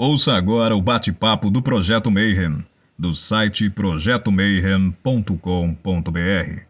Ouça agora o bate-papo do Projeto Mayhem, do site projetomayhem.com.br.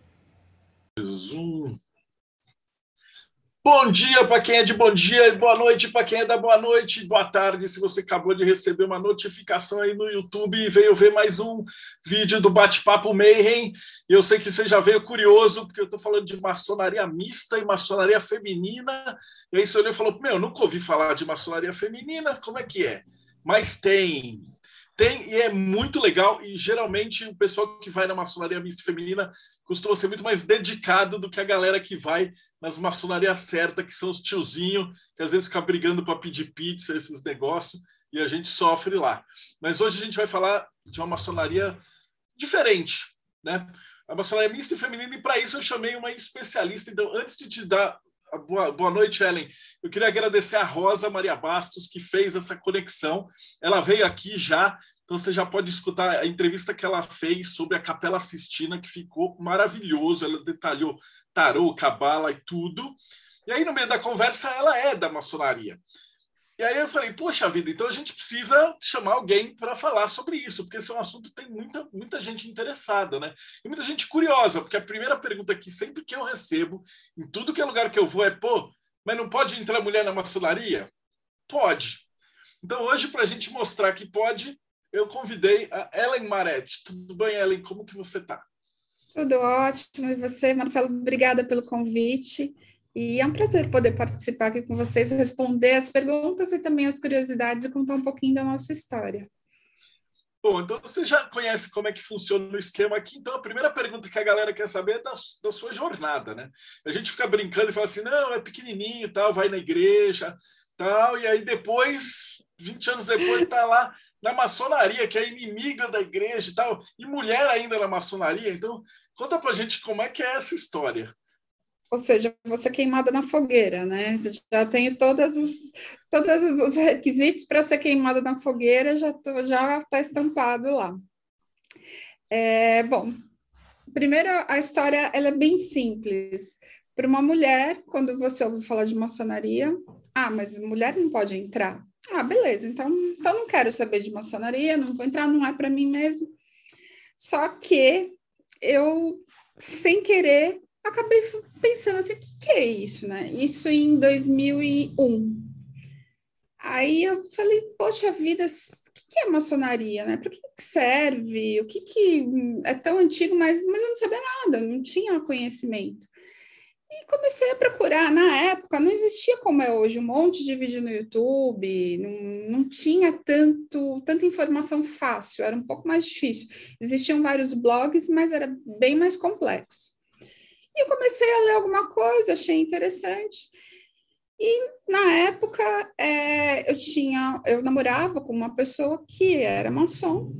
Bom dia para quem é de bom dia e boa noite para quem é da boa noite, boa tarde. Se você acabou de receber uma notificação aí no YouTube e veio ver mais um vídeo do Bate-Papo Mayhem, eu sei que você já veio curioso, porque eu estou falando de maçonaria mista e maçonaria feminina. E aí você olhou e falou: Meu, nunca ouvi falar de maçonaria feminina, como é que é? Mas tem. Tem, e é muito legal, e geralmente o pessoal que vai na maçonaria mista feminina costuma ser muito mais dedicado do que a galera que vai nas maçonarias certas, que são os tiozinhos, que às vezes ficam brigando para pedir pizza, esses negócios, e a gente sofre lá. Mas hoje a gente vai falar de uma maçonaria diferente, né? A maçonaria mista e feminina, e para isso eu chamei uma especialista. Então, antes de te dar Boa, boa noite, Ellen. Eu queria agradecer a Rosa Maria Bastos, que fez essa conexão. Ela veio aqui já, então você já pode escutar a entrevista que ela fez sobre a Capela Sistina, que ficou maravilhoso. Ela detalhou tarô, cabala e tudo. E aí, no meio da conversa, ela é da maçonaria. E aí eu falei, poxa vida, então a gente precisa chamar alguém para falar sobre isso, porque esse é um assunto que tem muita, muita gente interessada, né? E muita gente curiosa, porque a primeira pergunta que sempre que eu recebo, em tudo que é lugar que eu vou, é, pô, mas não pode entrar mulher na maçonaria? Pode. Então hoje, para a gente mostrar que pode, eu convidei a Ellen Maretti. Tudo bem, Ellen? Como que você está? Tudo ótimo. E você, Marcelo, obrigada pelo convite. E é um prazer poder participar aqui com vocês, responder as perguntas e também as curiosidades e contar um pouquinho da nossa história. Bom, então você já conhece como é que funciona o esquema aqui. Então, a primeira pergunta que a galera quer saber é da, da sua jornada, né? A gente fica brincando e fala assim, não, é pequenininho tal, vai na igreja, tal, e aí depois, 20 anos depois, está lá na maçonaria, que é inimiga da igreja e tal, e mulher ainda na maçonaria. Então, conta pra gente como é que é essa história ou seja, você queimada na fogueira, né? Já tenho todos os, todos os requisitos para ser queimada na fogueira, já tô, já está estampado lá. É, bom, primeiro a história ela é bem simples. Para uma mulher, quando você ouve falar de maçonaria, ah, mas mulher não pode entrar. Ah, beleza, então, então não quero saber de maçonaria, não vou entrar, não é para mim mesmo. Só que eu, sem querer, acabei pensando assim, o que, que, é isso, né? Isso em 2001. Aí eu falei, poxa vida, o que, que é maçonaria, né? Para que serve? O que, que é tão antigo, mas, mas eu não sabia nada, não tinha conhecimento. E comecei a procurar. Na época, não existia como é hoje, um monte de vídeo no YouTube, não, não tinha tanto, tanta informação fácil, era um pouco mais difícil. Existiam vários blogs, mas era bem mais complexo. E comecei a ler alguma coisa, achei interessante. E na época é, eu tinha, eu namorava com uma pessoa que era maçom.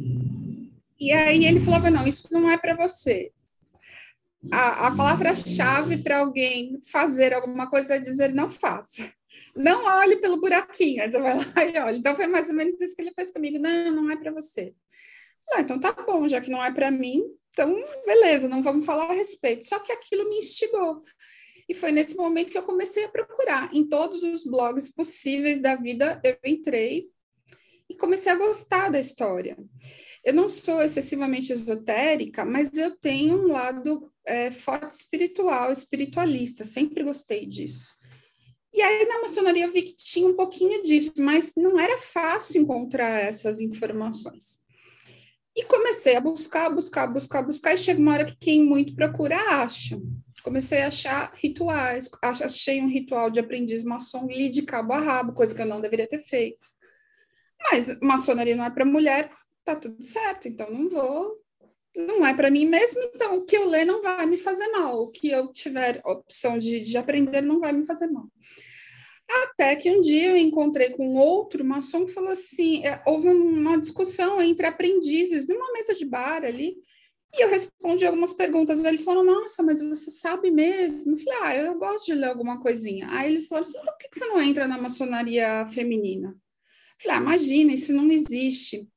E aí ele falava: não, isso não é para você. A, a palavra-chave para alguém fazer alguma coisa é dizer não faça. Não olhe pelo buraquinho. Aí você vai lá e olha. Então foi mais ou menos isso que ele fez comigo. Não, não é para você. Ah, então tá bom, já que não é para mim, então, beleza, não vamos falar a respeito. Só que aquilo me instigou. E foi nesse momento que eu comecei a procurar. Em todos os blogs possíveis da vida, eu entrei e comecei a gostar da história. Eu não sou excessivamente esotérica, mas eu tenho um lado é, forte espiritual, espiritualista, sempre gostei disso. E aí na maçonaria eu vi que tinha um pouquinho disso, mas não era fácil encontrar essas informações. E comecei a buscar, buscar, buscar, buscar, e chega uma hora que quem muito procura acha. Comecei a achar rituais, achei um ritual de aprendiz maçom li de cabo a rabo, coisa que eu não deveria ter feito. Mas maçonaria não é para mulher, tá tudo certo, então não vou, não é para mim mesmo, então o que eu ler não vai me fazer mal, o que eu tiver opção de, de aprender não vai me fazer mal. Até que um dia eu encontrei com outro maçom que falou assim: é, houve uma discussão entre aprendizes numa mesa de bar ali, e eu respondi algumas perguntas. Eles falaram: Nossa, mas você sabe mesmo? Eu falei: Ah, eu gosto de ler alguma coisinha. Aí eles falaram assim: Então por que você não entra na maçonaria feminina? Eu falei: ah, Imagina, isso não existe.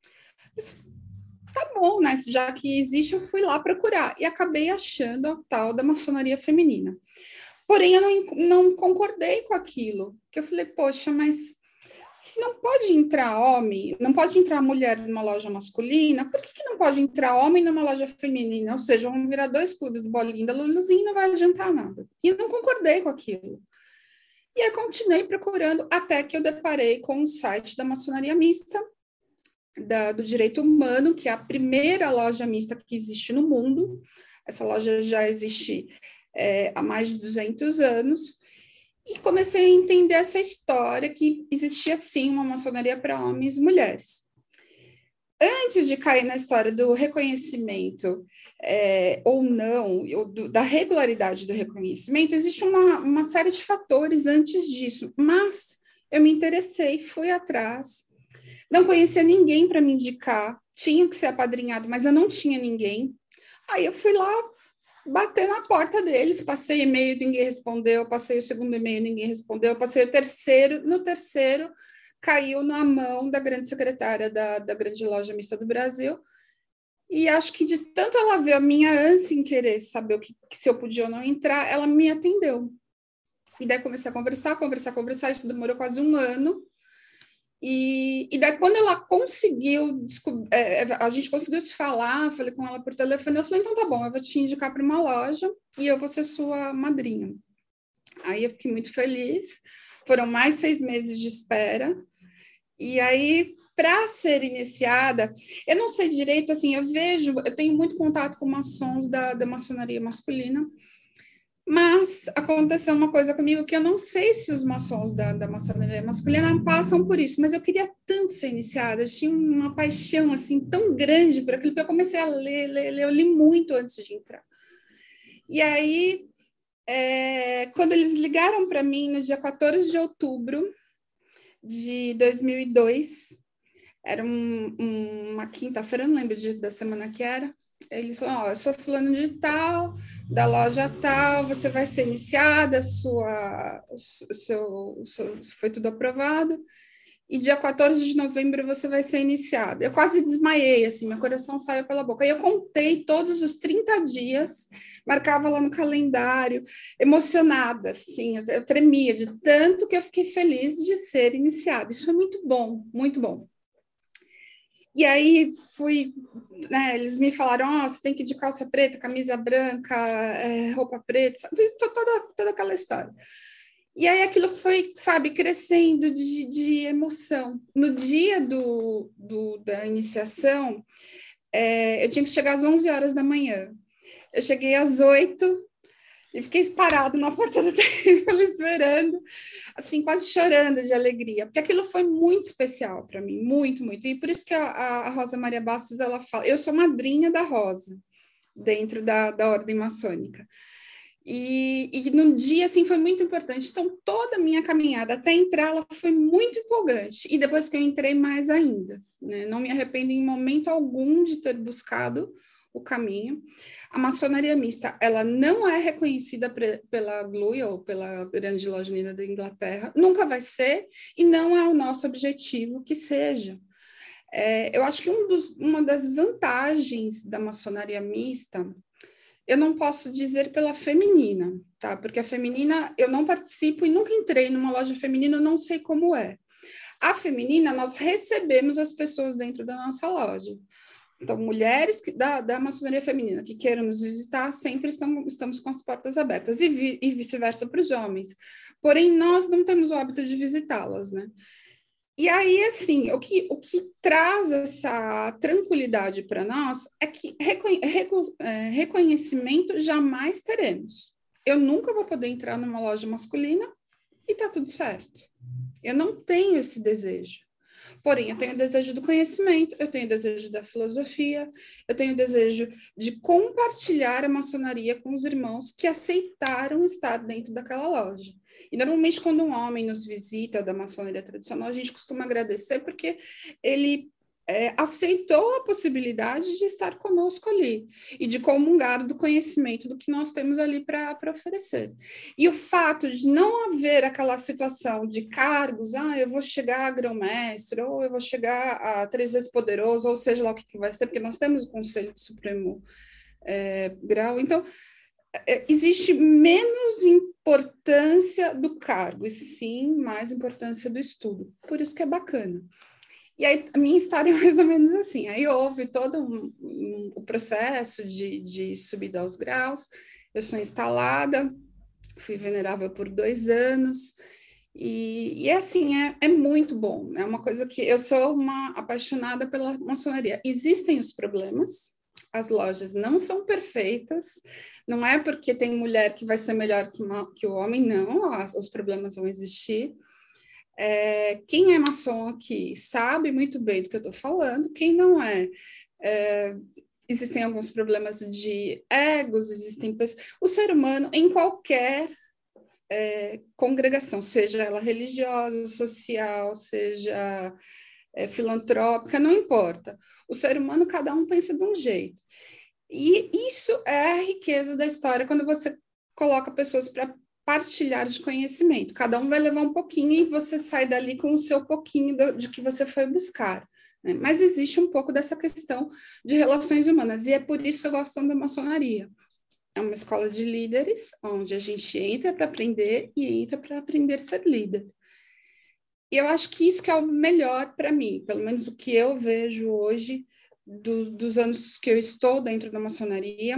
Tá bom, né? Já que existe, eu fui lá procurar e acabei achando a tal da maçonaria feminina. Porém, eu não, não concordei com aquilo, que eu falei, poxa, mas se não pode entrar homem, não pode entrar mulher numa loja masculina, por que, que não pode entrar homem numa loja feminina? Ou seja, vão virar dois clubes do Bolinho da Luluzinho e não vai adiantar nada. E eu não concordei com aquilo. E aí continuei procurando até que eu deparei com o site da maçonaria mista, da, do direito humano, que é a primeira loja mista que existe no mundo. Essa loja já existe é, há mais de 200 anos. E comecei a entender essa história que existia sim uma maçonaria para homens e mulheres. Antes de cair na história do reconhecimento é, ou não, ou do, da regularidade do reconhecimento, existe uma, uma série de fatores antes disso, mas eu me interessei, fui atrás, não conhecia ninguém para me indicar, tinha que ser apadrinhado, mas eu não tinha ninguém. Aí eu fui lá bater na porta deles, passei e-mail, ninguém respondeu, passei o segundo e-mail, ninguém respondeu, passei o terceiro, no terceiro caiu na mão da grande secretária da, da grande loja mista do Brasil, e acho que de tanto ela ver a minha ânsia em querer saber o que, se eu podia ou não entrar, ela me atendeu. E daí comecei a conversar, conversar, conversar, isso demorou quase um ano, e, e daí, quando ela conseguiu, é, é, a gente conseguiu se falar, falei com ela por telefone, eu falei, então tá bom, eu vou te indicar para uma loja e eu vou ser sua madrinha. Aí eu fiquei muito feliz, foram mais seis meses de espera, e aí, para ser iniciada, eu não sei direito, assim, eu vejo, eu tenho muito contato com maçons da, da maçonaria masculina, mas aconteceu uma coisa comigo que eu não sei se os maçons da, da maçonaria masculina passam por isso, mas eu queria tanto ser iniciada, eu tinha uma paixão assim tão grande por aquilo que eu comecei a ler, ler, ler eu li muito antes de entrar. E aí, é, quando eles ligaram para mim no dia 14 de outubro de 2002, era um, um, uma quinta-feira, não lembro de, da semana que era, eles falam, ó, eu sou fulano de tal, da loja tal, você vai ser iniciada, sua, seu, seu, foi tudo aprovado, e dia 14 de novembro você vai ser iniciada. Eu quase desmaiei, assim, meu coração saiu pela boca. Aí eu contei todos os 30 dias, marcava lá no calendário, emocionada, assim, eu, tremia de tanto que eu fiquei feliz de ser iniciada. Isso foi muito bom, muito bom. E aí fui, né, eles me falaram, oh, você tem que ir de calça preta, camisa branca, é, roupa preta, toda, toda aquela história. E aí aquilo foi, sabe, crescendo de, de emoção. No dia do, do da iniciação, é, eu tinha que chegar às 11 horas da manhã. Eu cheguei às 8, e fiquei parado na porta do templo esperando, assim, quase chorando de alegria, porque aquilo foi muito especial para mim, muito, muito. E por isso que a, a, Rosa Maria Bastos, ela fala, eu sou madrinha da Rosa, dentro da, da ordem maçônica. E, e no dia, assim, foi muito importante. Então, toda a minha caminhada até entrar, ela foi muito empolgante. E depois que eu entrei, mais ainda. Né? Não me arrependo em momento algum de ter buscado o caminho. A maçonaria mista, ela não é reconhecida pela GLUI ou pela Grande Loja Unida da Inglaterra, nunca vai ser, e não é o nosso objetivo que seja. É, eu acho que um dos, uma das vantagens da maçonaria mista, eu não posso dizer pela feminina, tá? Porque a feminina, eu não participo e nunca entrei numa loja feminina, eu não sei como é. A feminina, nós recebemos as pessoas dentro da nossa loja. Então, mulheres que, da, da maçonaria feminina que queiram nos visitar, sempre estão, estamos com as portas abertas, e, vi, e vice-versa para os homens. Porém, nós não temos o hábito de visitá-las, né? E aí, assim, o que, o que traz essa tranquilidade para nós é que é, reconhecimento jamais teremos. Eu nunca vou poder entrar numa loja masculina e tá tudo certo. Eu não tenho esse desejo. Porém, eu tenho desejo do conhecimento, eu tenho desejo da filosofia, eu tenho desejo de compartilhar a maçonaria com os irmãos que aceitaram estar dentro daquela loja. E normalmente, quando um homem nos visita da maçonaria tradicional, a gente costuma agradecer porque ele é, aceitou a possibilidade de estar conosco ali e de comungar do conhecimento do que nós temos ali para oferecer. E o fato de não haver aquela situação de cargos, ah, eu vou chegar a grão-mestre, ou eu vou chegar a três vezes poderoso, ou seja lá o que, que vai ser, porque nós temos o Conselho Supremo é, Grau. Então, é, existe menos importância do cargo, e sim mais importância do estudo. Por isso que é bacana. E aí, a minha história é mais ou menos assim. Aí houve todo um, um, o processo de, de subida aos graus. Eu sou instalada, fui venerável por dois anos. E, e é assim, é, é muito bom. É uma coisa que eu sou uma apaixonada pela maçonaria. Existem os problemas, as lojas não são perfeitas, não é porque tem mulher que vai ser melhor que, uma, que o homem, não, os problemas vão existir. É, quem é maçom aqui sabe muito bem do que eu estou falando, quem não é, é, existem alguns problemas de egos, existem pessoas. O ser humano, em qualquer é, congregação, seja ela religiosa, social, seja é, filantrópica, não importa. O ser humano, cada um pensa de um jeito. E isso é a riqueza da história quando você coloca pessoas para partilhar de conhecimento. Cada um vai levar um pouquinho e você sai dali com o seu pouquinho do, de que você foi buscar. Né? Mas existe um pouco dessa questão de relações humanas, e é por isso que eu gosto da maçonaria. É uma escola de líderes, onde a gente entra para aprender e entra para aprender a ser líder. E eu acho que isso que é o melhor para mim, pelo menos o que eu vejo hoje do, dos anos que eu estou dentro da maçonaria.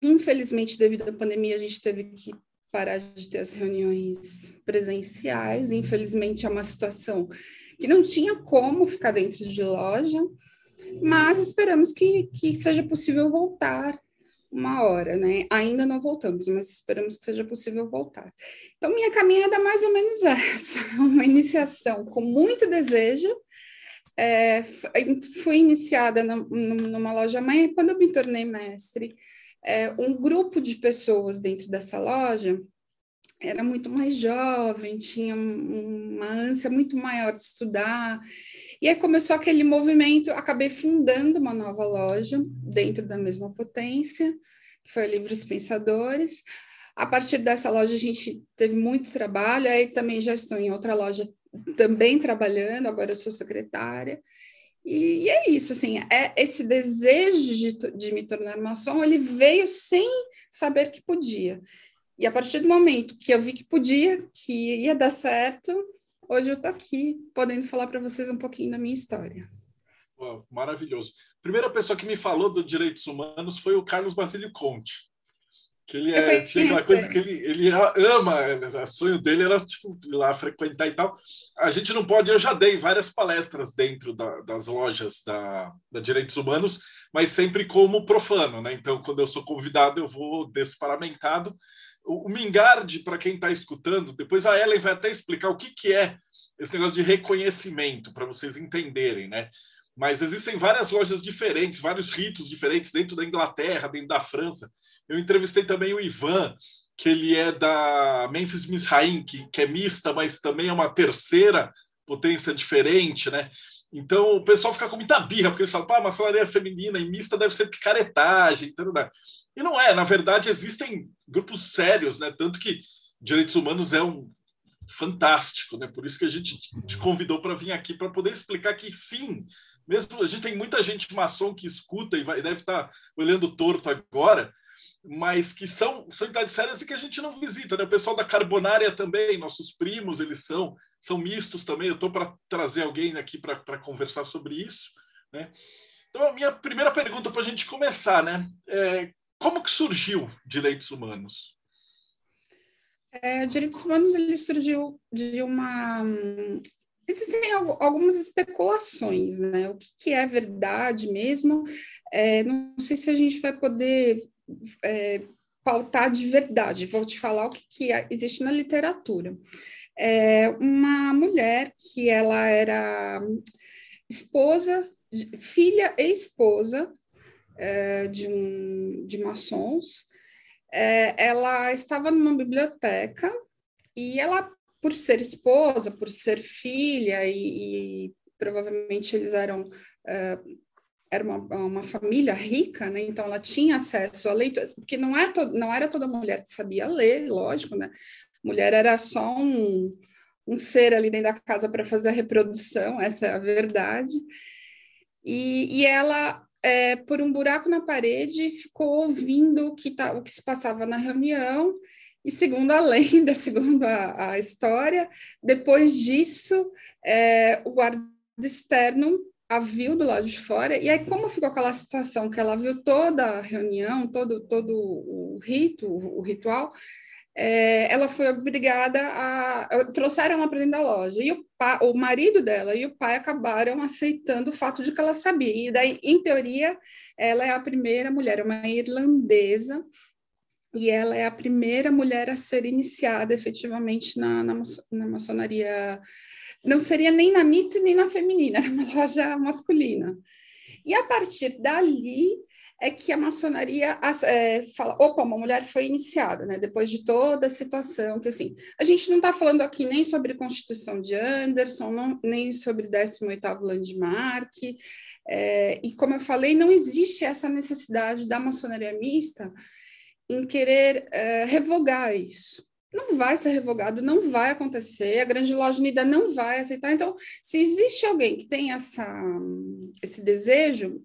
Infelizmente, devido à pandemia, a gente teve que parar de ter as reuniões presenciais. Infelizmente, é uma situação que não tinha como ficar dentro de loja, mas esperamos que, que seja possível voltar uma hora, né? Ainda não voltamos, mas esperamos que seja possível voltar. Então, minha caminhada é mais ou menos essa, uma iniciação com muito desejo. É, fui iniciada numa loja mãe, quando eu me tornei mestre, é, um grupo de pessoas dentro dessa loja era muito mais jovem, tinha uma ânsia muito maior de estudar, e aí começou aquele movimento, acabei fundando uma nova loja dentro da mesma potência, que foi Livros Pensadores. A partir dessa loja a gente teve muito trabalho, aí também já estou em outra loja também trabalhando, agora eu sou secretária. E, e é isso, assim, é esse desejo de, de me tornar maçom, ele veio sem saber que podia. E a partir do momento que eu vi que podia, que ia dar certo, hoje eu estou aqui podendo falar para vocês um pouquinho da minha história. maravilhoso. A primeira pessoa que me falou dos direitos humanos foi o Carlos Basílio Conte. Que ele é, tinha aquela coisa que ele, ele ama, o sonho dele era tipo, ir lá frequentar e tal. A gente não pode, eu já dei várias palestras dentro da, das lojas da, da Direitos Humanos, mas sempre como profano, né? Então, quando eu sou convidado, eu vou desparamentado o, o Mingardi, para quem está escutando, depois a Ellen vai até explicar o que, que é esse negócio de reconhecimento, para vocês entenderem, né? Mas existem várias lojas diferentes, vários ritos diferentes dentro da Inglaterra, dentro da França. Eu entrevistei também o Ivan, que ele é da Memphis Misraim, que, que é mista, mas também é uma terceira potência diferente, né? Então o pessoal fica com muita birra, porque eles falam, pá, maçonaria feminina e mista deve ser picaretagem, né? E não é, na verdade, existem grupos sérios, né? Tanto que direitos humanos é um fantástico, né? Por isso que a gente te convidou para vir aqui para poder explicar que sim, mesmo a gente tem muita gente maçom que escuta e vai, deve estar tá olhando torto agora, mas que são, são entidades sérias e que a gente não visita, né? O pessoal da Carbonária também, nossos primos, eles são, são mistos também. Eu estou para trazer alguém aqui para conversar sobre isso, né? Então, a minha primeira pergunta para a gente começar, né? É, como que surgiu direitos humanos? É, direitos humanos ele surgiu de uma existem algumas especulações, né? O que, é verdade mesmo? É, não sei se a gente vai poder é, pautar de verdade. Vou te falar o que, que é, existe na literatura. É uma mulher que ela era esposa, filha e esposa é, de, um, de maçons. É, ela estava numa biblioteca e ela, por ser esposa, por ser filha, e, e provavelmente eles eram. Era uma, uma família rica, né? então ela tinha acesso a leitores, porque não, é to, não era toda mulher que sabia ler, lógico, né? Mulher era só um, um ser ali dentro da casa para fazer a reprodução, essa é a verdade. E, e ela é, por um buraco na parede, ficou ouvindo o que, tá, o que se passava na reunião, e segundo a lenda, segundo a, a história, depois disso, é, o guarda externo a viu do lado de fora, e aí como ficou aquela situação que ela viu toda a reunião, todo, todo o rito, o ritual, é, ela foi obrigada a. Trouxeram ela para dentro da loja. E o, pa, o marido dela e o pai acabaram aceitando o fato de que ela sabia. E daí, em teoria, ela é a primeira mulher, uma irlandesa, e ela é a primeira mulher a ser iniciada efetivamente na, na, na maçonaria. Não seria nem na mista nem na feminina, era uma loja masculina. E a partir dali, é que a maçonaria é, fala, opa, uma mulher foi iniciada, né? Depois de toda a situação, que assim, a gente não está falando aqui nem sobre Constituição de Anderson, não, nem sobre 18º Landmark, é, e como eu falei, não existe essa necessidade da maçonaria mista em querer é, revogar isso. Não vai ser revogado, não vai acontecer, a Grande Loja Unida não vai aceitar. Então, se existe alguém que tem essa, esse desejo,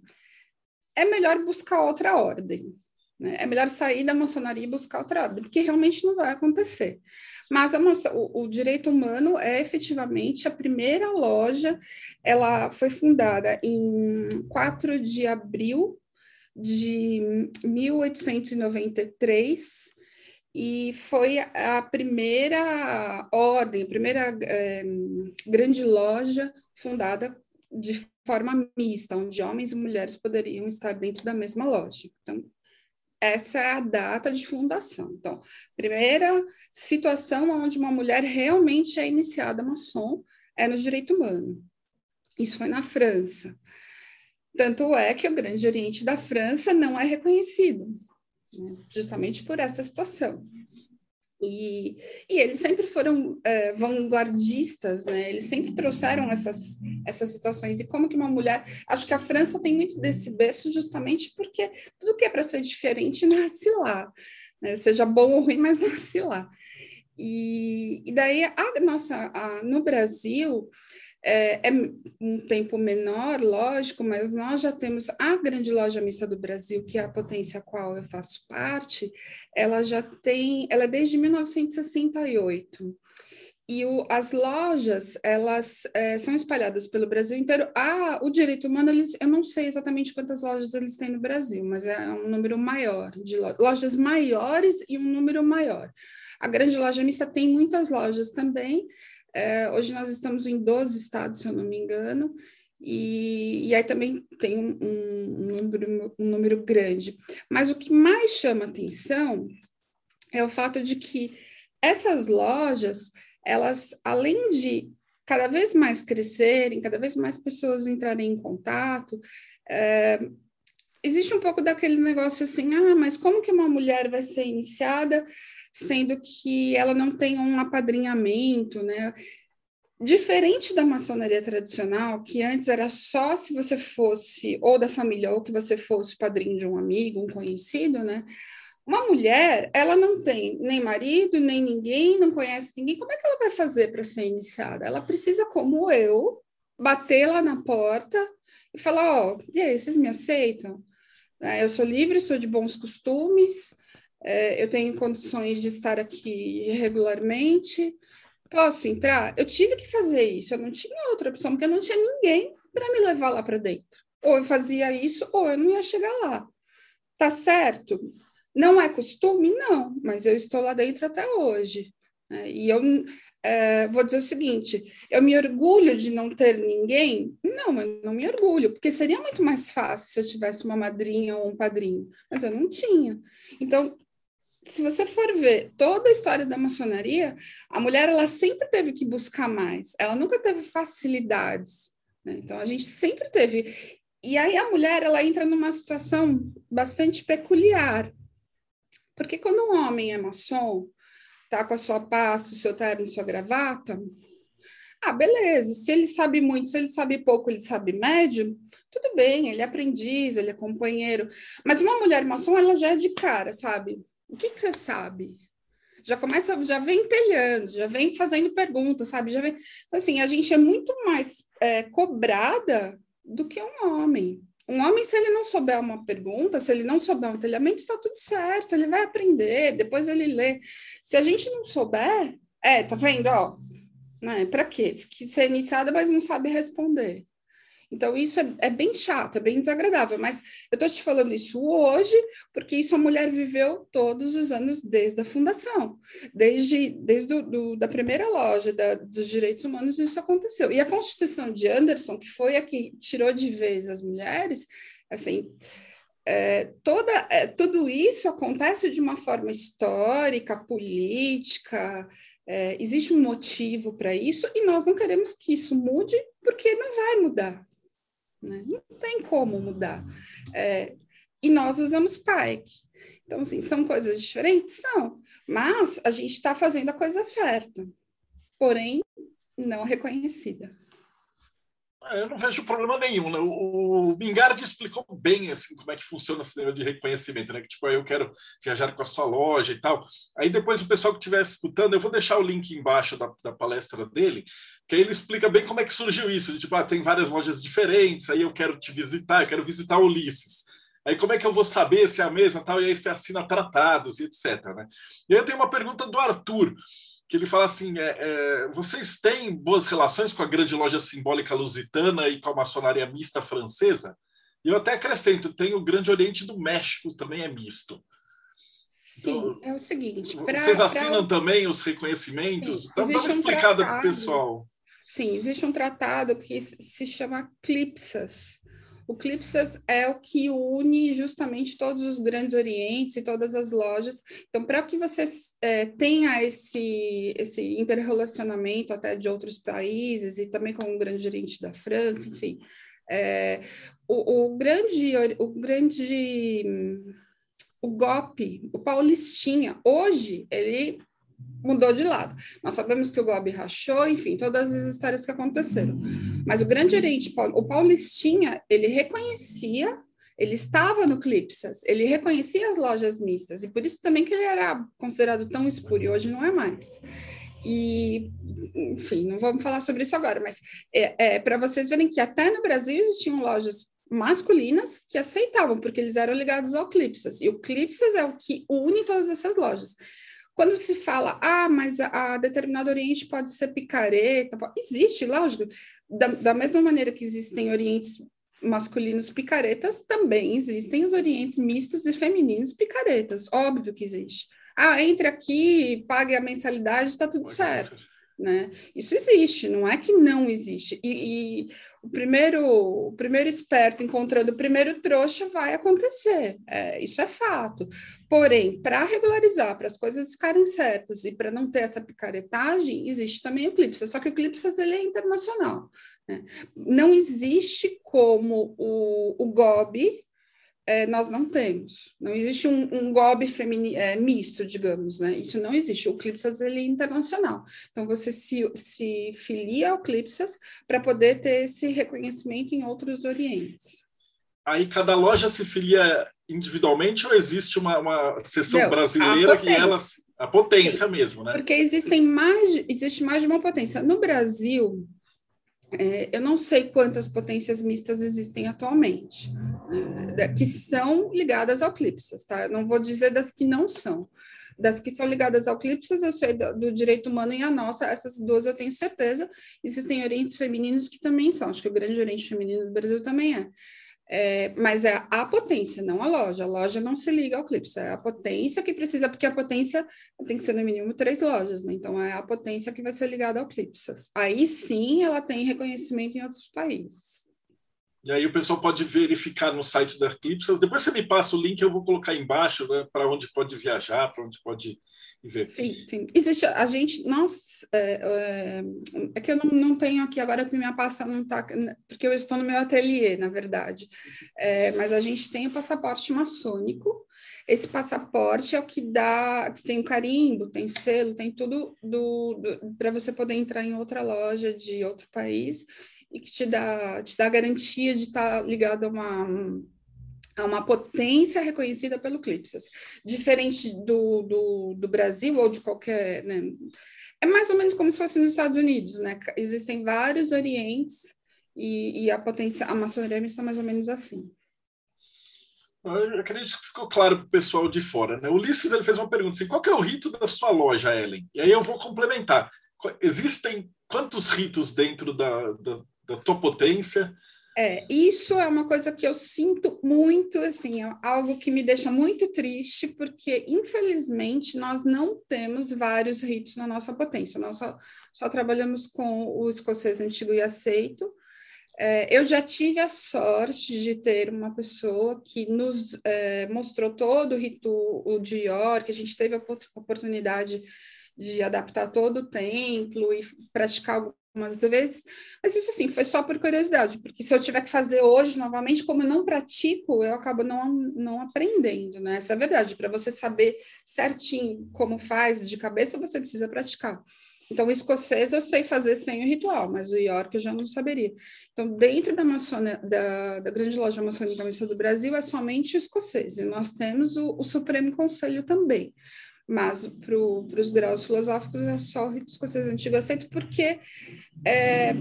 é melhor buscar outra ordem. Né? É melhor sair da maçonaria e buscar outra ordem, porque realmente não vai acontecer. Mas o, o, direito humano é efetivamente a primeira loja, ela foi fundada em 4 de abril de 1893 e foi a primeira ordem, a primeira é, grande loja fundada de forma mista, onde homens e mulheres poderiam estar dentro da mesma loja. Então, essa é a data de fundação. Então, primeira situação onde uma mulher realmente é iniciada maçom é no direito humano. Isso foi na França. Tanto é que o Grande Oriente da França não é reconhecido, né? justamente por essa situação. E, e eles sempre foram é, vanguardistas, né? Eles sempre trouxeram essas, essas situações. E como que uma mulher... Acho que a França tem muito desse berço justamente porque tudo que é para ser diferente nasce lá. Né? Seja bom ou ruim, mas nasce lá. E, e daí, a nossa, a, no Brasil, é, é, um tempo menor, lógico, mas nós já temos a grande loja mista do Brasil, que é a potência a qual eu faço parte, ela já tem, ela é desde 1968. E o, as lojas, elas é, são espalhadas pelo Brasil inteiro. Ah, o direito humano, eles, eu não sei exatamente quantas lojas eles têm no Brasil, mas é um número maior, de lo, lojas maiores e um número maior. A grande loja mista tem muitas lojas também, é, hoje nós estamos em 12 estados, se eu não me engano, e, e aí também tem um, um, número, um número grande. Mas o que mais chama atenção é o fato de que essas lojas, elas, além de cada vez mais crescerem, cada vez mais pessoas entrarem em contato, é, existe um pouco daquele negócio assim, ah, mas como que uma mulher vai ser iniciada sendo que ela não tem um apadrinhamento, né? Diferente da maçonaria tradicional, que antes era só se você fosse ou da família ou que você fosse padrinho de um amigo, um conhecido, né? Uma mulher, ela não tem nem marido, nem ninguém, não conhece ninguém. Como é que ela vai fazer para ser iniciada? Ela precisa, como eu, bater lá na porta e falar: Ó, oh, e aí, vocês me aceitam? É, eu sou livre, sou de bons costumes, é, eu tenho condições de estar aqui regularmente, posso entrar? Eu tive que fazer isso, eu não tinha outra opção, porque eu não tinha ninguém para me levar lá para dentro. Ou eu fazia isso, ou eu não ia chegar lá. Tá certo? Não é costume? Não, mas eu estou lá dentro até hoje. Né? E eu é, vou dizer o seguinte: eu me orgulho de não ter ninguém? Não, eu não me orgulho, porque seria muito mais fácil se eu tivesse uma madrinha ou um padrinho, mas eu não tinha. Então, se você for ver toda a história da maçonaria, a mulher ela sempre teve que buscar mais, ela nunca teve facilidades. Né? Então a gente sempre teve. E aí a mulher ela entra numa situação bastante peculiar, porque quando um homem é maçom, tá com a sua pasta, o seu terno, sua gravata, ah, beleza. Se ele sabe muito, se ele sabe pouco, ele sabe médio, tudo bem, ele é aprendiz, ele é companheiro. Mas uma mulher maçom, ela já é de cara, sabe? O que, que você sabe? Já começa, já vem telhando, já vem fazendo perguntas, sabe? Já vem... Então, assim, a gente é muito mais é, cobrada do que um homem. Um homem, se ele não souber uma pergunta, se ele não souber um telhamento, está tudo certo, ele vai aprender, depois ele lê. Se a gente não souber, é, tá vendo, ó, né, para quê? Que ser iniciada, mas não sabe responder. Então, isso é, é, bem chato, é bem desagradável, mas eu estou te falando isso hoje, porque isso a mulher viveu todos os anos desde a fundação, desde, desde do, do, da primeira loja da, dos direitos humanos, isso aconteceu. E a Constituição de Anderson, que foi a que tirou de vez as mulheres, assim, é, toda, é, tudo isso acontece de uma forma histórica, política, é, existe um motivo para isso e nós não queremos que isso mude porque não vai mudar. Né? Não tem como mudar. É, e nós usamos PAEC. Então, assim, são coisas diferentes? São, mas a gente está fazendo a coisa certa, porém não reconhecida. É, eu não vejo problema nenhum. Né? O, o Mingardi explicou bem assim como é que funciona esse negócio de reconhecimento, né? Que tipo, eu quero viajar com a sua loja e tal. Aí depois o pessoal que estiver escutando, eu vou deixar o link embaixo da, da palestra dele, que aí ele explica bem como é que surgiu isso. Tipo, ah, tem várias lojas diferentes, aí eu quero te visitar, eu quero visitar Ulisses. Aí como é que eu vou saber se é a mesma tal? E aí você assina tratados e etc. Né? E aí eu tenho uma pergunta do Arthur que ele fala assim: é, é, vocês têm boas relações com a grande loja simbólica lusitana e com a maçonaria mista francesa? E eu até acrescento: tem o Grande Oriente do México, também é misto. Sim, então, é o seguinte. Pra, vocês assinam pra... também os reconhecimentos? Sim, Dá uma um explicada para o pessoal. Sim, existe um tratado que se chama CLIPSAS, o Clipsas é o que une justamente todos os grandes orientes e todas as lojas. Então, para que você é, tenha esse, esse interrelacionamento até de outros países e também com o grande oriente da França, enfim, é, o, o, grande, o grande, o GOP, o Paulistinha, hoje ele mudou de lado. Nós sabemos que o Gobi rachou, enfim, todas as histórias que aconteceram. Mas o Grande Oriente, o Paulistinha, ele reconhecia, ele estava no Clipsas, ele reconhecia as lojas mistas, e por isso também que ele era considerado tão espúrio, hoje não é mais. E, enfim, não vamos falar sobre isso agora, mas é, é para vocês verem que até no Brasil existiam lojas masculinas que aceitavam, porque eles eram ligados ao Clipsas, e o Clipsas é o que une todas essas lojas. Quando se fala, ah, mas a, a determinado oriente pode ser picareta, pode... existe, lógico, da, da mesma maneira que existem orientes masculinos picaretas, também existem os orientes mistos e femininos picaretas, óbvio que existe. Ah, entre aqui, pague a mensalidade, está tudo certo né? Isso existe, não é que não existe. E, e, o primeiro o primeiro esperto encontrando o primeiro trouxa vai acontecer, é, isso é fato. Porém, para regularizar, para as coisas ficarem certas e para não ter essa picaretagem, existe também o Eclipse, só que o Eclipse ele é internacional. Né? Não existe como o, o é, nós não temos. Não existe um, um GOB femini, é, misto, digamos, né? Isso não existe. O Clipsas ele é internacional. Então, você se, se filia ao Clipsas para poder ter esse reconhecimento em outros orientes. Aí cada loja se filia individualmente ou existe uma, uma seção não, brasileira que elas a potência mesmo, né? Porque existem mais, existe mais de uma potência. No Brasil, é, eu não sei quantas potências mistas existem atualmente, né, que são ligadas ao Clipsas, tá? Eu não vou dizer das que não são. Das que são ligadas ao Clipsas, eu sei do, do, direito humano e a nossa, essas duas eu tenho certeza. Existem orientes femininos que também são, acho que o grande oriente feminino do Brasil também é. É, mas é a potência, não a loja. A loja não se liga ao Clips, é a potência que precisa, porque a potência tem que ser no mínimo três lojas, né? Então é a potência que vai ser ligada ao Clipsas. Aí sim ela tem reconhecimento em outros países. E aí o pessoal pode verificar no site da Eclipsas. Depois você me passa o link, eu vou colocar embaixo né, para onde pode viajar, para onde pode. Sim, sim. Existe, a gente, nós, é, é, é, que eu não, não tenho aqui agora, porque minha pasta não está, porque eu estou no meu ateliê, na verdade. É, mas a gente tem o passaporte maçônico. Esse passaporte é o que dá, que tem o carimbo, tem selo, tem tudo do, do para você poder entrar em outra loja de outro país e que te dá, te dá garantia de estar tá ligado a uma, a uma potência reconhecida pelo Clipsas. Diferente do, do, do Brasil ou de qualquer. Né? É mais ou menos como se fosse nos Estados Unidos, né? Existem vários orientes e, e a potência, a maçonaria mista mais ou menos assim. Eu acredito que ficou claro para o pessoal de fora. Né? O Ulisses ele fez uma pergunta assim: qual é o rito da sua loja, Ellen? E aí eu vou complementar. Existem quantos ritos dentro da, da, da tua potência? É, isso é uma coisa que eu sinto muito, assim, é algo que me deixa muito triste, porque infelizmente nós não temos vários ritos na nossa potência. Nós só, só trabalhamos com o escocês antigo e aceito, é, eu já tive a sorte de ter uma pessoa que nos é, mostrou todo o rito o de York, a gente teve a oportunidade de adaptar todo o templo e praticar algumas vezes, mas isso assim, foi só por curiosidade, porque se eu tiver que fazer hoje novamente, como eu não pratico, eu acabo não, não aprendendo, né? Essa é a verdade, para você saber certinho como faz de cabeça, você precisa praticar. Então, o escocês eu sei fazer sem o ritual, mas o York eu já não saberia. Então, dentro da, maçona, da, da grande loja maçônica do Brasil, é somente o escocês, e nós temos o, o Supremo Conselho também. Mas para os graus filosóficos é só o rito escocês antigo aceito, porque é,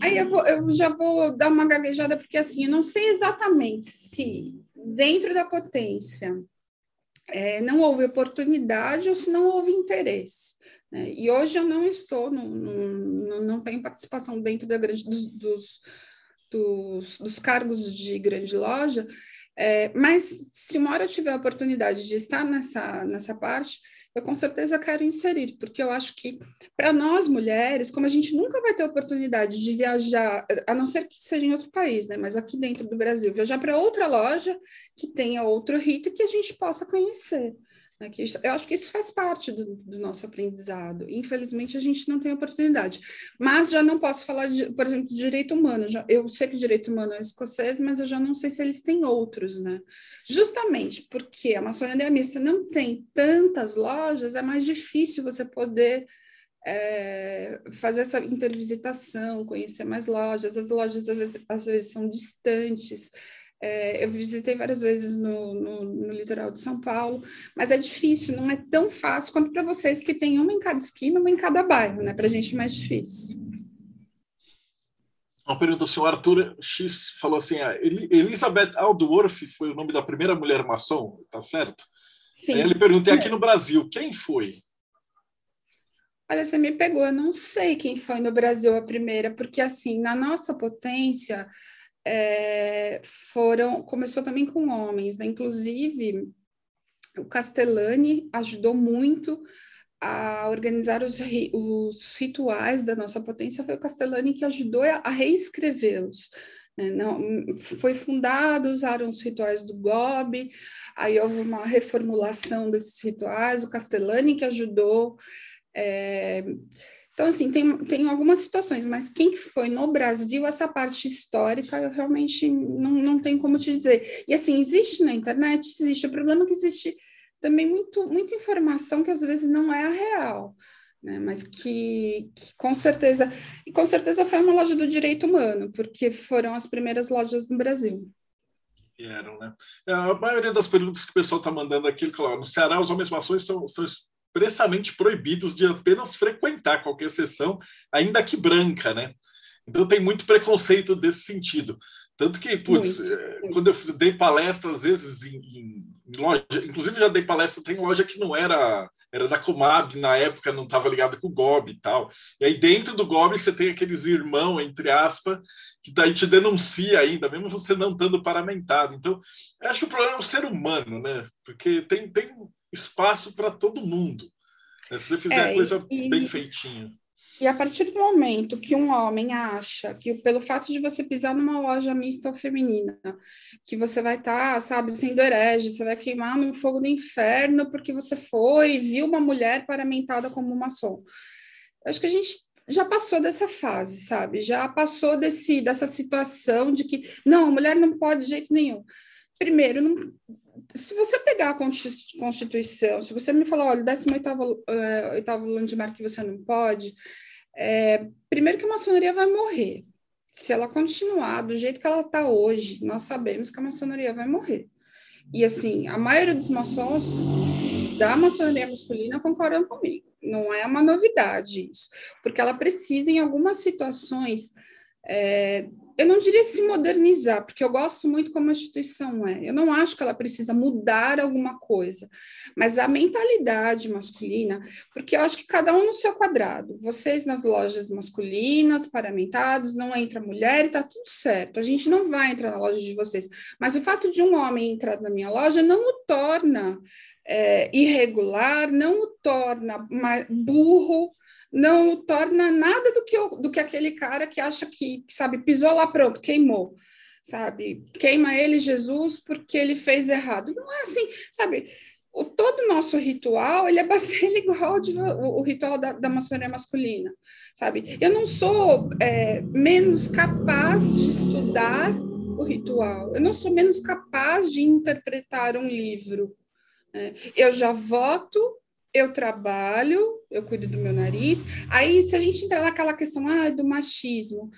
aí eu, vou, eu já vou dar uma gaguejada, porque assim, eu não sei exatamente se dentro da potência é, não houve oportunidade ou se não houve interesse. Né? E hoje eu não estou, não, não, não tenho participação dentro da grande, dos, dos, dos, dos cargos de grande loja, é, mas se uma hora eu tiver a oportunidade de estar nessa, nessa parte, eu com certeza quero inserir, porque eu acho que para nós mulheres, como a gente nunca vai ter oportunidade de viajar, a não ser que seja em outro país, né? Mas aqui dentro do Brasil, viajar para outra loja que tenha outro rito que a gente possa conhecer. Né, eu acho que isso faz parte do, do, nosso aprendizado. Infelizmente, a gente não tem oportunidade. Mas já não posso falar, de, por exemplo, de direito humano. Já, eu sei que o direito humano é escocês, mas eu já não sei se eles têm outros, né? Justamente porque a maçonaria mista não tem tantas lojas, é mais difícil você poder é, fazer essa intervisitação, conhecer mais lojas. As lojas, às vezes, às vezes são distantes. É, eu visitei várias vezes no, no, no, litoral de São Paulo, mas é difícil, não é tão fácil quanto para vocês que tem uma em cada esquina, uma em cada bairro, né? Para a gente é mais difícil. Uma pergunta, o senhor Arthur X falou assim: a Elizabeth Aldworth foi o nome da primeira mulher maçom, tá certo? Sim. Aí ele perguntou aqui no Brasil, quem foi? Olha, você me pegou, eu não sei quem foi no Brasil a primeira, porque assim, na nossa potência, é, foram começou também com homens, né? Inclusive o Castellani ajudou muito a organizar os, os rituais da nossa potência. Foi o Castellani que ajudou a, reescrevê-los. Né? Não, foi fundado, usaram os rituais do Gobi, aí houve uma reformulação desses rituais. O Castellani que ajudou. É, então, assim, tem, tem algumas situações, mas quem foi no Brasil, essa parte histórica, eu realmente não, não tenho como te dizer. E, assim, existe na internet, existe. O problema é que existe também muito, muita informação que às vezes não é a real, né? Mas que, que com certeza, e com certeza foi uma loja do direito humano, porque foram as primeiras lojas no Brasil. Vieram, né? A maioria das perguntas que o pessoal está mandando aqui, claro, no Ceará, os homens maçons são, são expressamente proibidos de apenas frequentar qualquer sessão, ainda que branca, né? Então tem muito preconceito desse sentido. Tanto que, putz, muito, eh, quando eu dei palestra, às vezes, em, em, em, loja, inclusive já dei palestra, tem loja que não era, era da Comab, na época não estava ligada com o GOB e tal. E aí dentro do GOB você tem aqueles irmãos, entre aspas, que daí te denuncia ainda, mesmo você não estando paramentado. Então, eu acho que o problema é o ser humano, né? Porque tem, tem espaço para todo mundo. Né? Se você fizer é, coisa e, bem feitinha. E a partir do momento que um homem acha que pelo fato de você pisar numa loja mista ou feminina, que você vai estar, tá, sabe, sendo herege, você vai queimar no fogo do inferno porque você foi e viu uma mulher paramentada como uma som. Acho que a gente já passou dessa fase, sabe? Já passou desse, dessa situação de que, não, a mulher não pode de jeito nenhum. Primeiro, não, se você pegar a Constituição, se você me falar, olha, 18 uh, oitavo landmark que você não pode, é, primeiro que a maçonaria vai morrer. Se ela continuar do jeito que ela está hoje, nós sabemos que a maçonaria vai morrer. E assim, a maioria dos maçons da maçonaria masculina concordam comigo. Não é uma novidade isso, porque ela precisa, em algumas situações, é, eu não diria se modernizar, porque eu gosto muito como a instituição é. Eu não acho que ela precisa mudar alguma coisa, mas a mentalidade masculina, porque eu acho que cada um no seu quadrado. Vocês nas lojas masculinas, paramentados, não entra mulher e tá tudo certo. A gente não vai entrar na loja de vocês, mas o fato de um homem entrar na minha loja não o torna é, irregular, não o torna burro não torna nada do que, do que aquele cara que acha que, sabe, pisou lá, pronto, queimou, sabe? Queima ele, Jesus, porque ele fez errado. Não é assim, sabe? O, todo o nosso ritual, ele é baseado igual de, o, o, ritual da, da maçonaria masculina, sabe? Eu não sou é, menos capaz de estudar o ritual, eu não sou menos capaz de interpretar um livro. Né? Eu já voto eu trabalho, eu cuido do meu nariz. Aí, se a gente entrar naquela questão ah, do machismo,